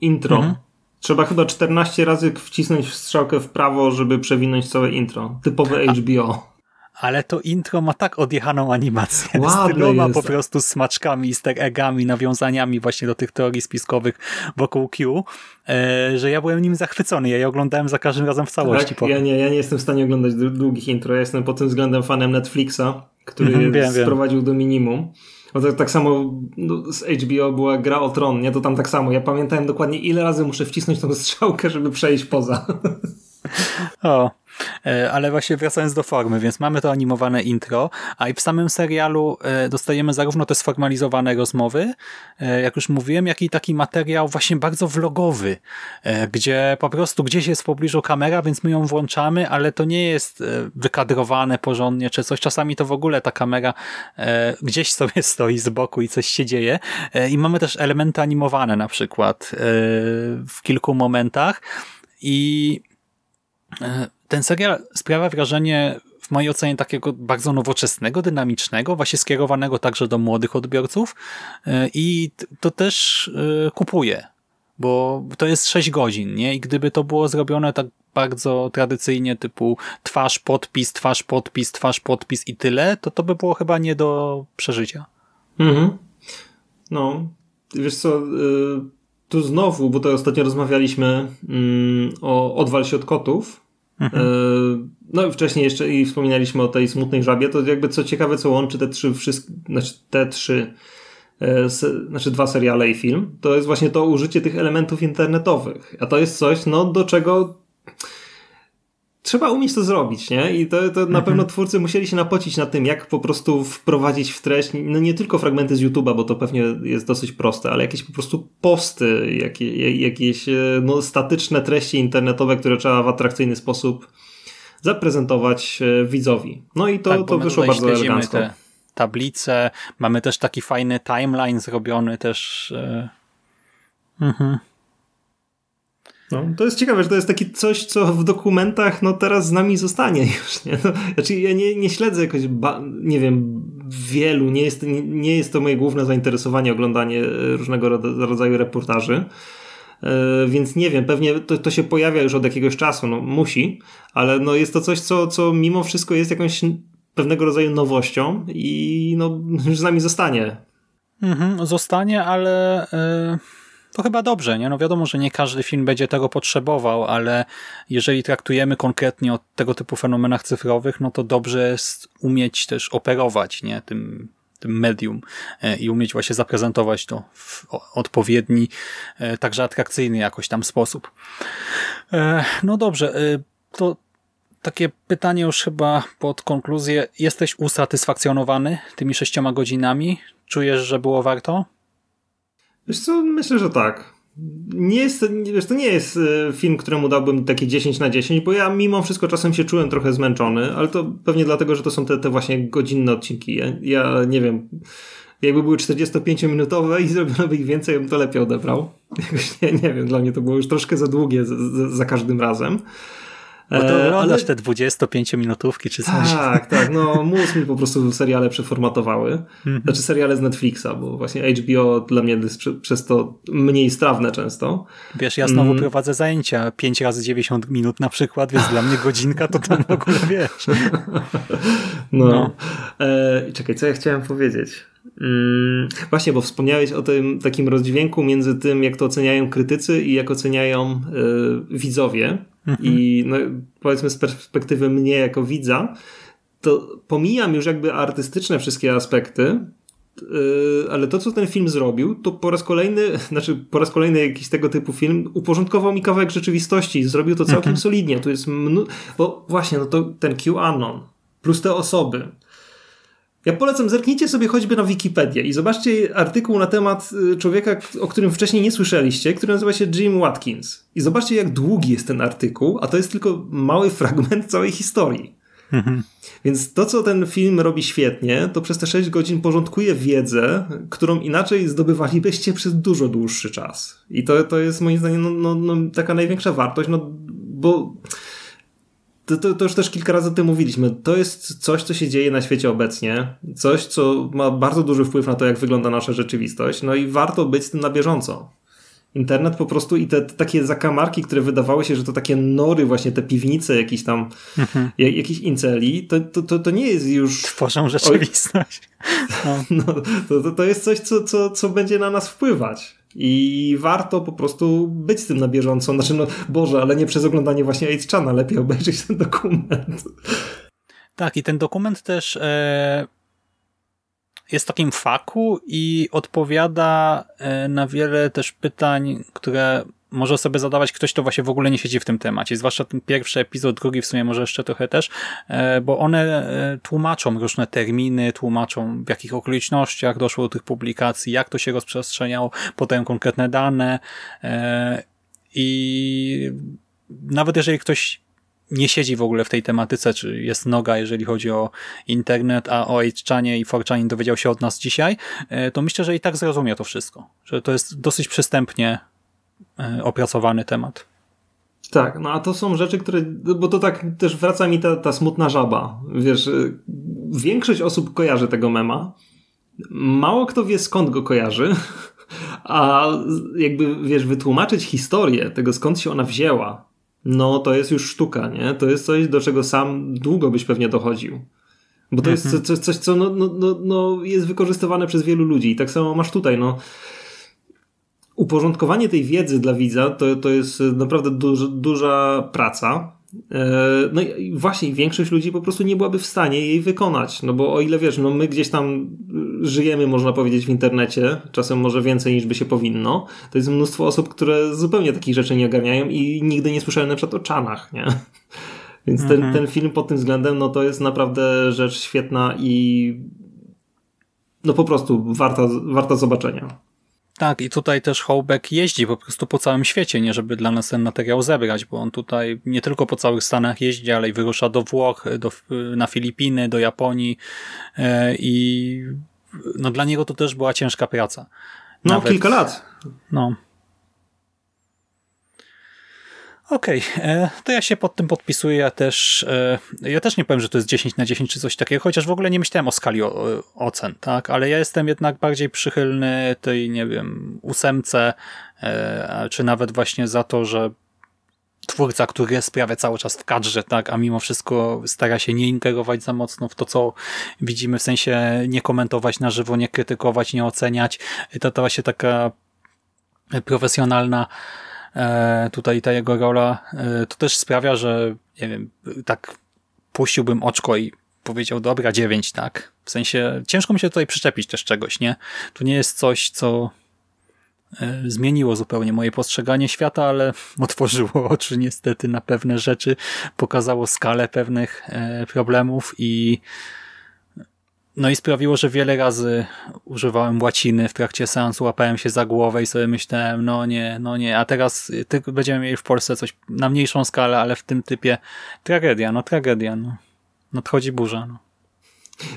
[SPEAKER 5] Intro. Mhm. Trzeba chyba 14 razy wcisnąć strzałkę w prawo, żeby przewinąć całe intro. Typowe HBO
[SPEAKER 1] ale to intro ma tak odjechaną animację Ładne z tyloma po prostu smaczkami, easter eggami, nawiązaniami właśnie do tych teorii spiskowych wokół Q, e, że ja byłem nim zachwycony. Ja je oglądałem za każdym razem w całości.
[SPEAKER 5] Tak, ja nie, ja nie jestem w stanie oglądać długich intro. Ja jestem pod tym względem fanem Netflixa, który mm, wiem, sprowadził wiem. do minimum. Bo tak, tak samo no, z HBO była gra o tron, nie? To tam tak samo. Ja pamiętałem dokładnie ile razy muszę wcisnąć tą strzałkę, żeby przejść poza.
[SPEAKER 1] O, ale właśnie wracając do formy, więc mamy to animowane intro, a i w samym serialu e, dostajemy zarówno te sformalizowane rozmowy, e, jak już mówiłem, jak i taki materiał właśnie bardzo vlogowy, gdzie po prostu gdzieś jest w pobliżu kamera, więc my ją włączamy, ale to nie jest wykadrowane porządnie czy coś. Czasami to w ogóle ta kamera gdzieś sobie stoi z boku i coś się dzieje. I mamy też elementy animowane na przykład w kilku momentach i ten serial sprawia wrażenie w mojej ocenie takiego bardzo nowoczesnego, dynamicznego, właśnie skierowanego także do młodych odbiorców e, i to też e, kupuję, bo to jest 6 godzin, nie? I gdyby to było zrobione tak bardzo tradycyjnie, typu twarz, podpis, twarz, podpis, twarz, podpis i tyle, to to by było chyba nie do przeżycia.
[SPEAKER 5] Mhm. No, wiesz co, tu znowu, bo to ostatnio rozmawialiśmy mm, o Odwal się od kotów, Mhm. E, no i wcześniej jeszcze i wspominaliśmy o tej smutnej żabie, to jakby co ciekawe, co łączy te trzy wszystkie, znaczy te trzy e, znaczy dwa seriale i film, to jest właśnie to użycie tych elementów internetowych. A to jest coś, no do czego trzeba umieć to zrobić, nie? I to, to na mhm. pewno twórcy musieli się napocić na tym, jak po prostu wprowadzić w treść, no nie tylko fragmenty z YouTube'a, bo to pewnie jest dosyć proste, ale jakieś po prostu posty, jakie, jakieś e, no, statyczne treści internetowe, które trzeba w atrakcyjny sposób zaprezentować e, widzowi. No i to,
[SPEAKER 1] tak,
[SPEAKER 5] to wyszło bardzo elegancko.
[SPEAKER 1] Te tablice, mamy też taki fajny timeline zrobiony też. E... Mhm.
[SPEAKER 5] No, to jest ciekawe, że to jest takie coś, co w dokumentach no teraz z nami zostanie już. Nie? No, znaczy ja nie, nie śledzę jakoś, nie wiem, wielu, nie jest, nie, nie jest to moje główne zainteresowanie oglądanie różnego rodzaju reportaży. E, więc nie wiem, pewnie to, to się pojawia już od jakiegoś czasu, no musi, ale no jest to coś, co, co mimo wszystko jest jakąś pewnego rodzaju nowością i no już z nami zostanie.
[SPEAKER 1] Mhm, zostanie, ale... Yy to chyba dobrze, nie? No wiadomo, że nie każdy film będzie tego potrzebował, ale jeżeli traktujemy konkretnie o tego typu fenomenach cyfrowych, no to dobrze jest umieć też operować, nie? Tym, tym medium e, i umieć właśnie zaprezentować to w odpowiedni, e, także atrakcyjny jakoś tam sposób. E, no dobrze, to takie pytanie już chyba pod konkluzję. Jesteś usatysfakcjonowany tymi sześcioma godzinami? Czujesz, że było warto?
[SPEAKER 5] Wiesz co, myślę, że tak. Nie jest, wiesz, to nie jest e, film, któremu dałbym takie 10 na 10, bo ja mimo wszystko czasem się czułem trochę zmęczony, ale to pewnie dlatego, że to są te, te właśnie godzinne odcinki. Ja, ja nie wiem, jakby były 45-minutowe i zrobiono by ich więcej, bym to lepiej odebrał. Jakoś nie, nie wiem, dla mnie to było już troszkę za długie za, za każdym razem.
[SPEAKER 1] Bo to e, oglądasz ale... te 25-minutówki czy coś.
[SPEAKER 5] Tak, tak. No mózg mi po prostu seriale przeformatowały. Mhm. Znaczy seriale z Netflixa, bo właśnie HBO dla mnie jest przez to mniej strawne często.
[SPEAKER 1] Wiesz, ja znowu mm. prowadzę zajęcia 5 razy 90 minut na przykład, więc dla mnie godzinka to tam w ogóle wiesz.
[SPEAKER 5] No. no. E, czekaj, co ja chciałem powiedzieć? Mm, właśnie, bo wspomniałeś o tym takim rozdźwięku między tym, jak to oceniają krytycy i jak oceniają y, widzowie. Mhm. I no, powiedzmy z perspektywy mnie jako widza, to pomijam już jakby artystyczne wszystkie aspekty, yy, ale to, co ten film zrobił, to po raz kolejny, znaczy po raz kolejny jakiś tego typu film uporządkował mi kawałek rzeczywistości. Zrobił to całkiem mhm. solidnie. Tu jest mnó- bo właśnie, no to ten QAnon plus te osoby, ja polecam, zerknijcie sobie choćby na Wikipedię i zobaczcie artykuł na temat y, człowieka, o którym wcześniej nie słyszeliście, który nazywa się Jim Watkins. I zobaczcie, jak długi jest ten artykuł, a to jest tylko mały fragment całej historii. Mhm. Więc to, co ten film robi świetnie, to przez te 6 godzin porządkuje wiedzę, którą inaczej zdobywalibyście przez dużo dłuższy czas. I to, to jest moim zdaniem no, no, no, taka największa wartość, no bo to, to, to, już też kilka razy o tym mówiliśmy. To jest coś, co się dzieje na świecie obecnie. Coś, co ma bardzo duży wpływ na to, jak wygląda nasza rzeczywistość. No i warto być z tym na bieżąco. Internet po prostu i te, te takie zakamarki, które wydawały się, że to takie nory, właśnie te piwnice, jakieś tam, mhm. jakiś inceli, to, to, to, to, nie jest już.
[SPEAKER 1] Tworzą rzeczywistość.
[SPEAKER 5] No. no to, to jest coś, co, co, co będzie na nas wpływać. I warto po prostu być z tym na bieżąco. Znaczy, no Boże, ale nie przez oglądanie właśnie 8 lepiej obejrzeć ten dokument.
[SPEAKER 1] Tak, i ten dokument też e, jest takim faku i odpowiada e, na wiele też pytań, które może sobie zadawać ktoś, kto właśnie w ogóle nie siedzi w tym temacie. Zwłaszcza ten pierwszy epizod, drugi w sumie może jeszcze trochę też, e, bo one e, tłumaczą różne terminy, tłumaczą w jakich okolicznościach doszło do tych publikacji, jak to się rozprzestrzeniało, podają konkretne dane e, i nawet jeżeli ktoś nie siedzi w ogóle w tej tematyce, czy jest noga, jeżeli chodzi o internet, a o 8 i 4 dowiedział się od nas dzisiaj, to myślę, że i tak zrozumie to wszystko. Że to jest dosyć przystępnie opracowany temat.
[SPEAKER 5] Tak, no a to są rzeczy, które, bo to tak też wraca mi ta, ta smutna żaba. Wiesz, e, większość osób kojarzy tego mema. Mało kto wie skąd go kojarzy, a jakby, wiesz, wytłumaczyć historię tego skąd się ona wzięła, no to jest już sztuka, nie? To jest coś, do czego sam długo byś pewnie dochodził. Bo to jest mhm. coś, coś co no, no, no, no, jest wykorzystywane przez wielu ludzi. I tak samo masz tutaj, no uporządkowanie tej wiedzy dla widza to, to jest naprawdę duż, duża praca. E, no i właśnie większość ludzi po prostu nie byłaby w stanie jej wykonać. No bo o ile wiesz, no my gdzieś tam żyjemy, można powiedzieć, w internecie, czasem może więcej niż by się powinno, to jest mnóstwo osób, które zupełnie takich rzeczy nie ogarniają i nigdy nie słyszałem na przykład o czanach, nie? Więc ten, mhm. ten film pod tym względem, no to jest naprawdę rzecz świetna i no po prostu warta, warta zobaczenia.
[SPEAKER 1] Tak, i tutaj też Hołbek jeździ po prostu po całym świecie, nie żeby dla nas ten materiał zebrać, bo on tutaj nie tylko po całych Stanach jeździ, ale i wyrusza do Włoch, do, na Filipiny, do Japonii e, i no dla niego to też była ciężka praca.
[SPEAKER 5] No,
[SPEAKER 1] Nawet-
[SPEAKER 5] kilka lat.
[SPEAKER 1] No. Okej, e, to ja się pod tym podpisuję. Ja też, e, ja też nie powiem, że to jest 10 na 10 czy coś takiego, chociaż w ogóle nie myślałem o skali o, o- ocen, tak? Ale ja jestem jednak bardziej przychylny tej, nie wiem, ósemce, e, czy nawet właśnie za to, że twórca, który jest prawie cały czas w kadrze, tak, a mimo wszystko stara się nie ingerować za mocno w to, co widzimy, w sensie nie komentować na żywo, nie krytykować, nie oceniać. To to właśnie taka profesjonalna e, tutaj ta jego rola, e, to też sprawia, że nie wiem, tak puściłbym oczko i powiedział, dobra, dziewięć, tak? W sensie ciężko mi się tutaj przyczepić też czegoś, nie? To nie jest coś, co e, zmieniło zupełnie moje postrzeganie świata, ale otworzyło oczy niestety na pewne rzeczy, pokazało skalę pewnych e, problemów i no i sprawiło, że wiele razy używałem łaciny w trakcie seansu, łapałem się za głowę i sobie myślałem, no nie, no nie, a teraz y, tylko będziemy mieli w Polsce coś na mniejszą skalę, ale w tym typie tragedia, no tragedia, no. Nadchodzi burza, no.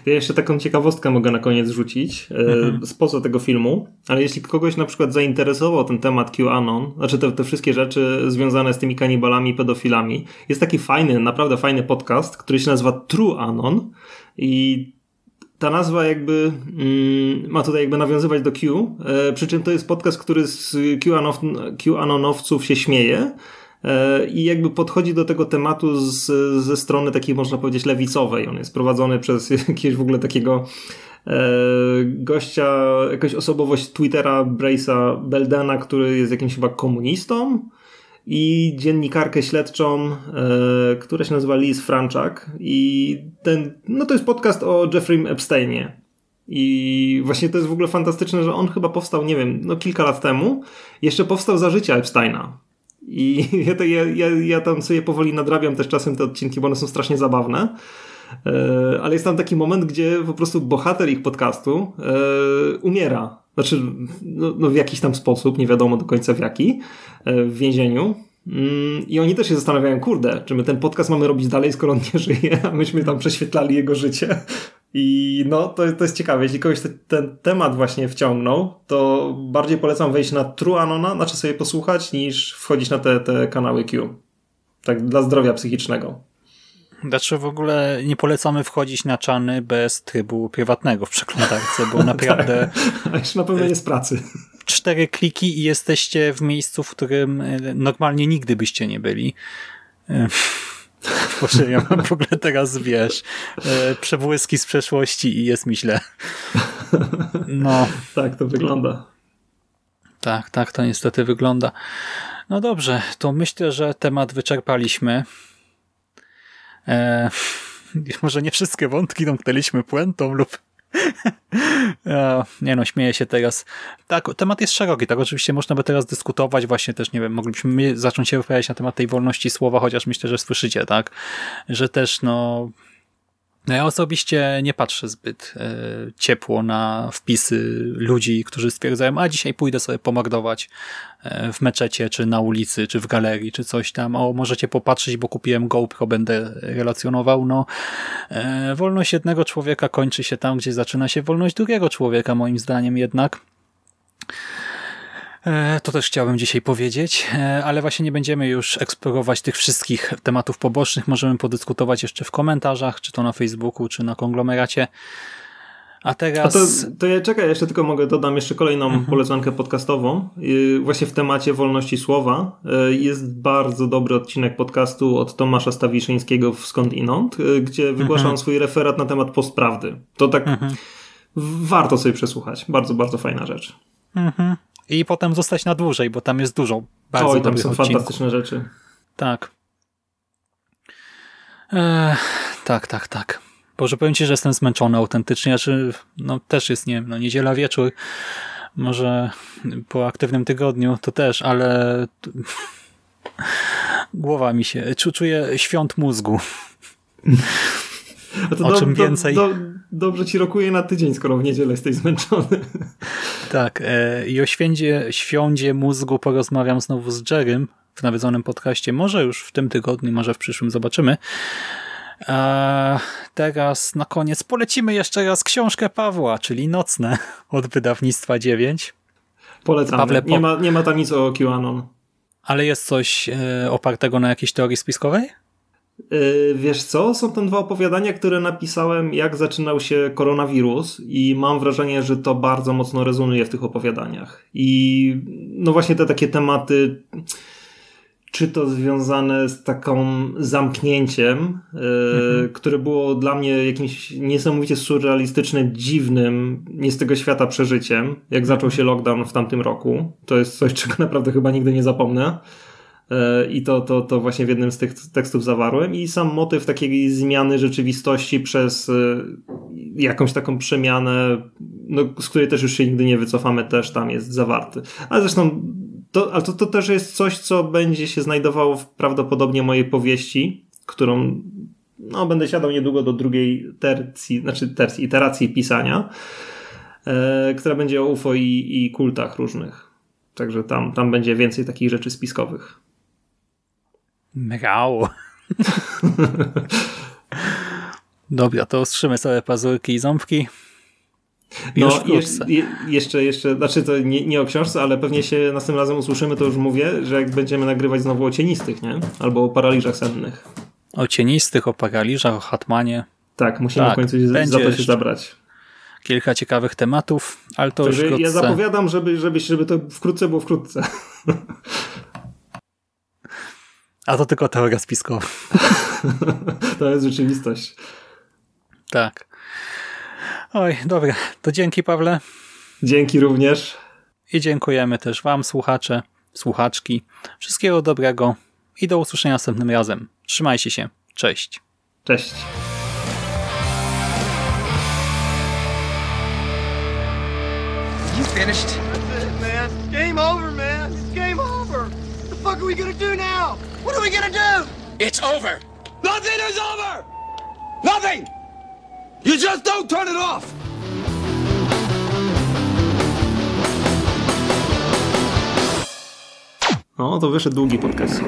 [SPEAKER 5] Ja jeszcze taką ciekawostkę mogę na koniec rzucić
[SPEAKER 1] Mhm.
[SPEAKER 5] e, spoza tego filmu, ale jeśli kogoś na przykład zainteresował ten temat QAnon, znaczy te, te wszystkie rzeczy związane z tymi kanibalami, pedofilami, jest taki fajny, naprawdę fajny podcast, który się nazywa True Anon i ta nazwa jakby mm, ma tutaj jakby nawiązywać do Q, e, przy czym to jest podcast, który z QAnon- QAnonowców się śmieje e, i jakby podchodzi do tego tematu z, ze strony takiej można powiedzieć lewicowej. On jest prowadzony przez jakiegoś w ogóle takiego e, gościa, jakąś osobowość Twittera Brace'a Beldena, który jest jakimś chyba komunistą i dziennikarkę śledczą, e, która się nazywa Liz Franczak i ten, no to jest podcast o Jeffrey Epsteinie. I właśnie to jest w ogóle fantastyczne, że on chyba powstał, nie wiem, no kilka lat temu. Jeszcze powstał za życia Epsteina. I ja, to, ja, ja, ja tam sobie powoli nadrabiam też czasem te odcinki, bo one są strasznie zabawne. E, ale jest tam taki moment, gdzie po prostu bohater ich podcastu e, umiera. Znaczy, no, no w jakiś tam sposób, nie wiadomo do końca w jaki, e, w więzieniu. Mm, I oni też się zastanawiają, kurde, czy my ten podcast mamy robić dalej, skoro on nie żyje, a myśmy tam prześwietlali jego życie. I no, to, to jest ciekawe. Jeśli kogoś te, ten temat właśnie wciągnął, to bardziej polecam wejść na TrueAnona, znaczy sobie posłuchać, niż wchodzić na te, te kanały Q. Tak, dla zdrowia psychicznego.
[SPEAKER 1] Znaczy w ogóle nie polecamy wchodzić na czany bez trybu prywatnego w przeglądarce, bo naprawdę
[SPEAKER 5] A jeszcze na pewno z pracy.
[SPEAKER 1] cztery kliki i jesteście w miejscu, w którym e, normalnie nigdy byście nie byli. E, Boże, ja mam w ogóle teraz, wiesz, e, przebłyski z przeszłości i jest mi źle. No,
[SPEAKER 5] Tak to wygląda.
[SPEAKER 1] tak, tak to niestety wygląda. No dobrze, to myślę, że temat wyczerpaliśmy. E, może nie wszystkie wątki domknęliśmy puentą lub E, Nie no, śmieję się teraz. Tak, temat jest szeroki, tak oczywiście można by teraz dyskutować, właśnie też, nie wiem, moglibyśmy my zacząć się wypowiadać na temat tej wolności słowa, chociaż myślę, że słyszycie, tak, że też no no ja osobiście nie patrzę zbyt e, ciepło na wpisy ludzi, którzy stwierdzają, a dzisiaj pójdę sobie pomordować e, w meczecie, czy na ulicy, czy w galerii, czy coś tam. O, możecie popatrzeć, bo kupiłem GoPro, będę relacjonował. No, e, wolność jednego człowieka kończy się tam, gdzie zaczyna się wolność drugiego człowieka, moim zdaniem jednak. E, To też chciałbym dzisiaj powiedzieć, e, ale właśnie nie będziemy już eksplorować tych wszystkich tematów pobocznych. Możemy podyskutować jeszcze w komentarzach, czy to na Facebooku, czy na konglomeracie. A
[SPEAKER 5] A
[SPEAKER 1] teraz...
[SPEAKER 5] to, to ja czekaj, jeszcze tylko mogę dodam jeszcze kolejną
[SPEAKER 1] Mhm.
[SPEAKER 5] polecankę podcastową. Właśnie w temacie wolności słowa yy, jest bardzo dobry odcinek podcastu od Tomasza Stawiszyńskiego w Skąd Inąd, gdzie wygłasza
[SPEAKER 1] Mhm.
[SPEAKER 5] on swój referat na temat postprawdy. To tak w- warto sobie przesłuchać. Bardzo, bardzo fajna rzecz.
[SPEAKER 1] Mhm. I potem zostać na dłużej, bo tam jest dużo bardzo
[SPEAKER 5] Oj, tam są
[SPEAKER 1] odcinków.
[SPEAKER 5] fantastyczne rzeczy.
[SPEAKER 1] Tak. Ech, tak, tak, tak. Boże, powiem Ci, że jestem zmęczony autentycznie, znaczy, no też jest, nie wiem, no niedziela wieczór, może po aktywnym tygodniu to też, ale głowa mi się, czu- czuję świąt mózgu. O
[SPEAKER 5] do-
[SPEAKER 1] czym
[SPEAKER 5] do-
[SPEAKER 1] więcej.
[SPEAKER 5] Do, dobrze ci rokuje na tydzień, skoro w niedzielę jesteś zmęczony.
[SPEAKER 1] Tak, e, i o święcie, świądzie mózgu porozmawiam znowu z Jerrym w nawiedzonym podcaście. Może już w tym tygodniu, może w przyszłym, zobaczymy. A teraz na koniec polecimy jeszcze raz książkę Pawła, czyli Nocne od wydawnictwa 9.
[SPEAKER 5] Polecamy.
[SPEAKER 1] Pawle, po-
[SPEAKER 5] nie, ma, nie ma tam nic o QAnon.
[SPEAKER 1] Ale jest coś e, opartego na jakiejś teorii spiskowej?
[SPEAKER 5] Yy, Wiesz co? Są tam dwa opowiadania, które napisałem, jak zaczynał się koronawirus, i mam wrażenie, że to bardzo mocno rezonuje w tych opowiadaniach. I no właśnie te takie tematy, czy to związane z taką zamknięciem, yy, które było dla mnie jakimś niesamowicie surrealistycznym, dziwnym, nie z tego świata przeżyciem, jak zaczął się lockdown w tamtym roku. To jest coś, czego naprawdę chyba nigdy nie zapomnę. E, I to, to, to właśnie w jednym z tych tekstów zawarłem. I sam motyw takiej zmiany rzeczywistości przez e, jakąś taką przemianę, no, z której też już się nigdy nie wycofamy, też tam jest zawarty. Ale zresztą to, to, to też jest coś, co będzie się znajdowało w prawdopodobnie mojej powieści, którą no, będę siadał niedługo do drugiej tercji, znaczy tercji, iteracji pisania, e, która będzie o UFO i, i kultach różnych. Także tam, tam będzie więcej takich rzeczy spiskowych.
[SPEAKER 1] Mrał. Dobra, to ostrzymy sobie pazurki i ząbki. Już
[SPEAKER 5] No, je, je, jeszcze, jeszcze, znaczy to nie, nie o książce, ale pewnie się następnym razem usłyszymy, to już mówię, że jak będziemy nagrywać znowu o cienistych, nie? Albo o paraliżach sennych.
[SPEAKER 1] O cienistych, o paraliżach, o Hatmanie.
[SPEAKER 5] Tak, musimy
[SPEAKER 1] Tak,
[SPEAKER 5] w końcu za to się zabrać.
[SPEAKER 1] Kilka ciekawych tematów, ale to już wkrótce.
[SPEAKER 5] ja zapowiadam, żeby, żeby, żeby to wkrótce było wkrótce.
[SPEAKER 1] A to tylko teoria spiskowa.
[SPEAKER 5] to jest rzeczywistość.
[SPEAKER 1] Tak. Oj, dobra. To dzięki Pawle
[SPEAKER 5] Dzięki również.
[SPEAKER 1] i dziękujemy też wam, słuchacze, słuchaczki. Wszystkiego dobrego i do usłyszenia następnym razem. Trzymajcie się. Cześć.
[SPEAKER 5] Cześć.
[SPEAKER 4] You finished?
[SPEAKER 6] That's it, man. Game over, man. It's game over. What the fuck are we gonna do now? What are we gonna do?
[SPEAKER 4] It's over.
[SPEAKER 6] Nothing is over! Nothing! You just don't turn it off!
[SPEAKER 5] No, to wyszedł długi podcast.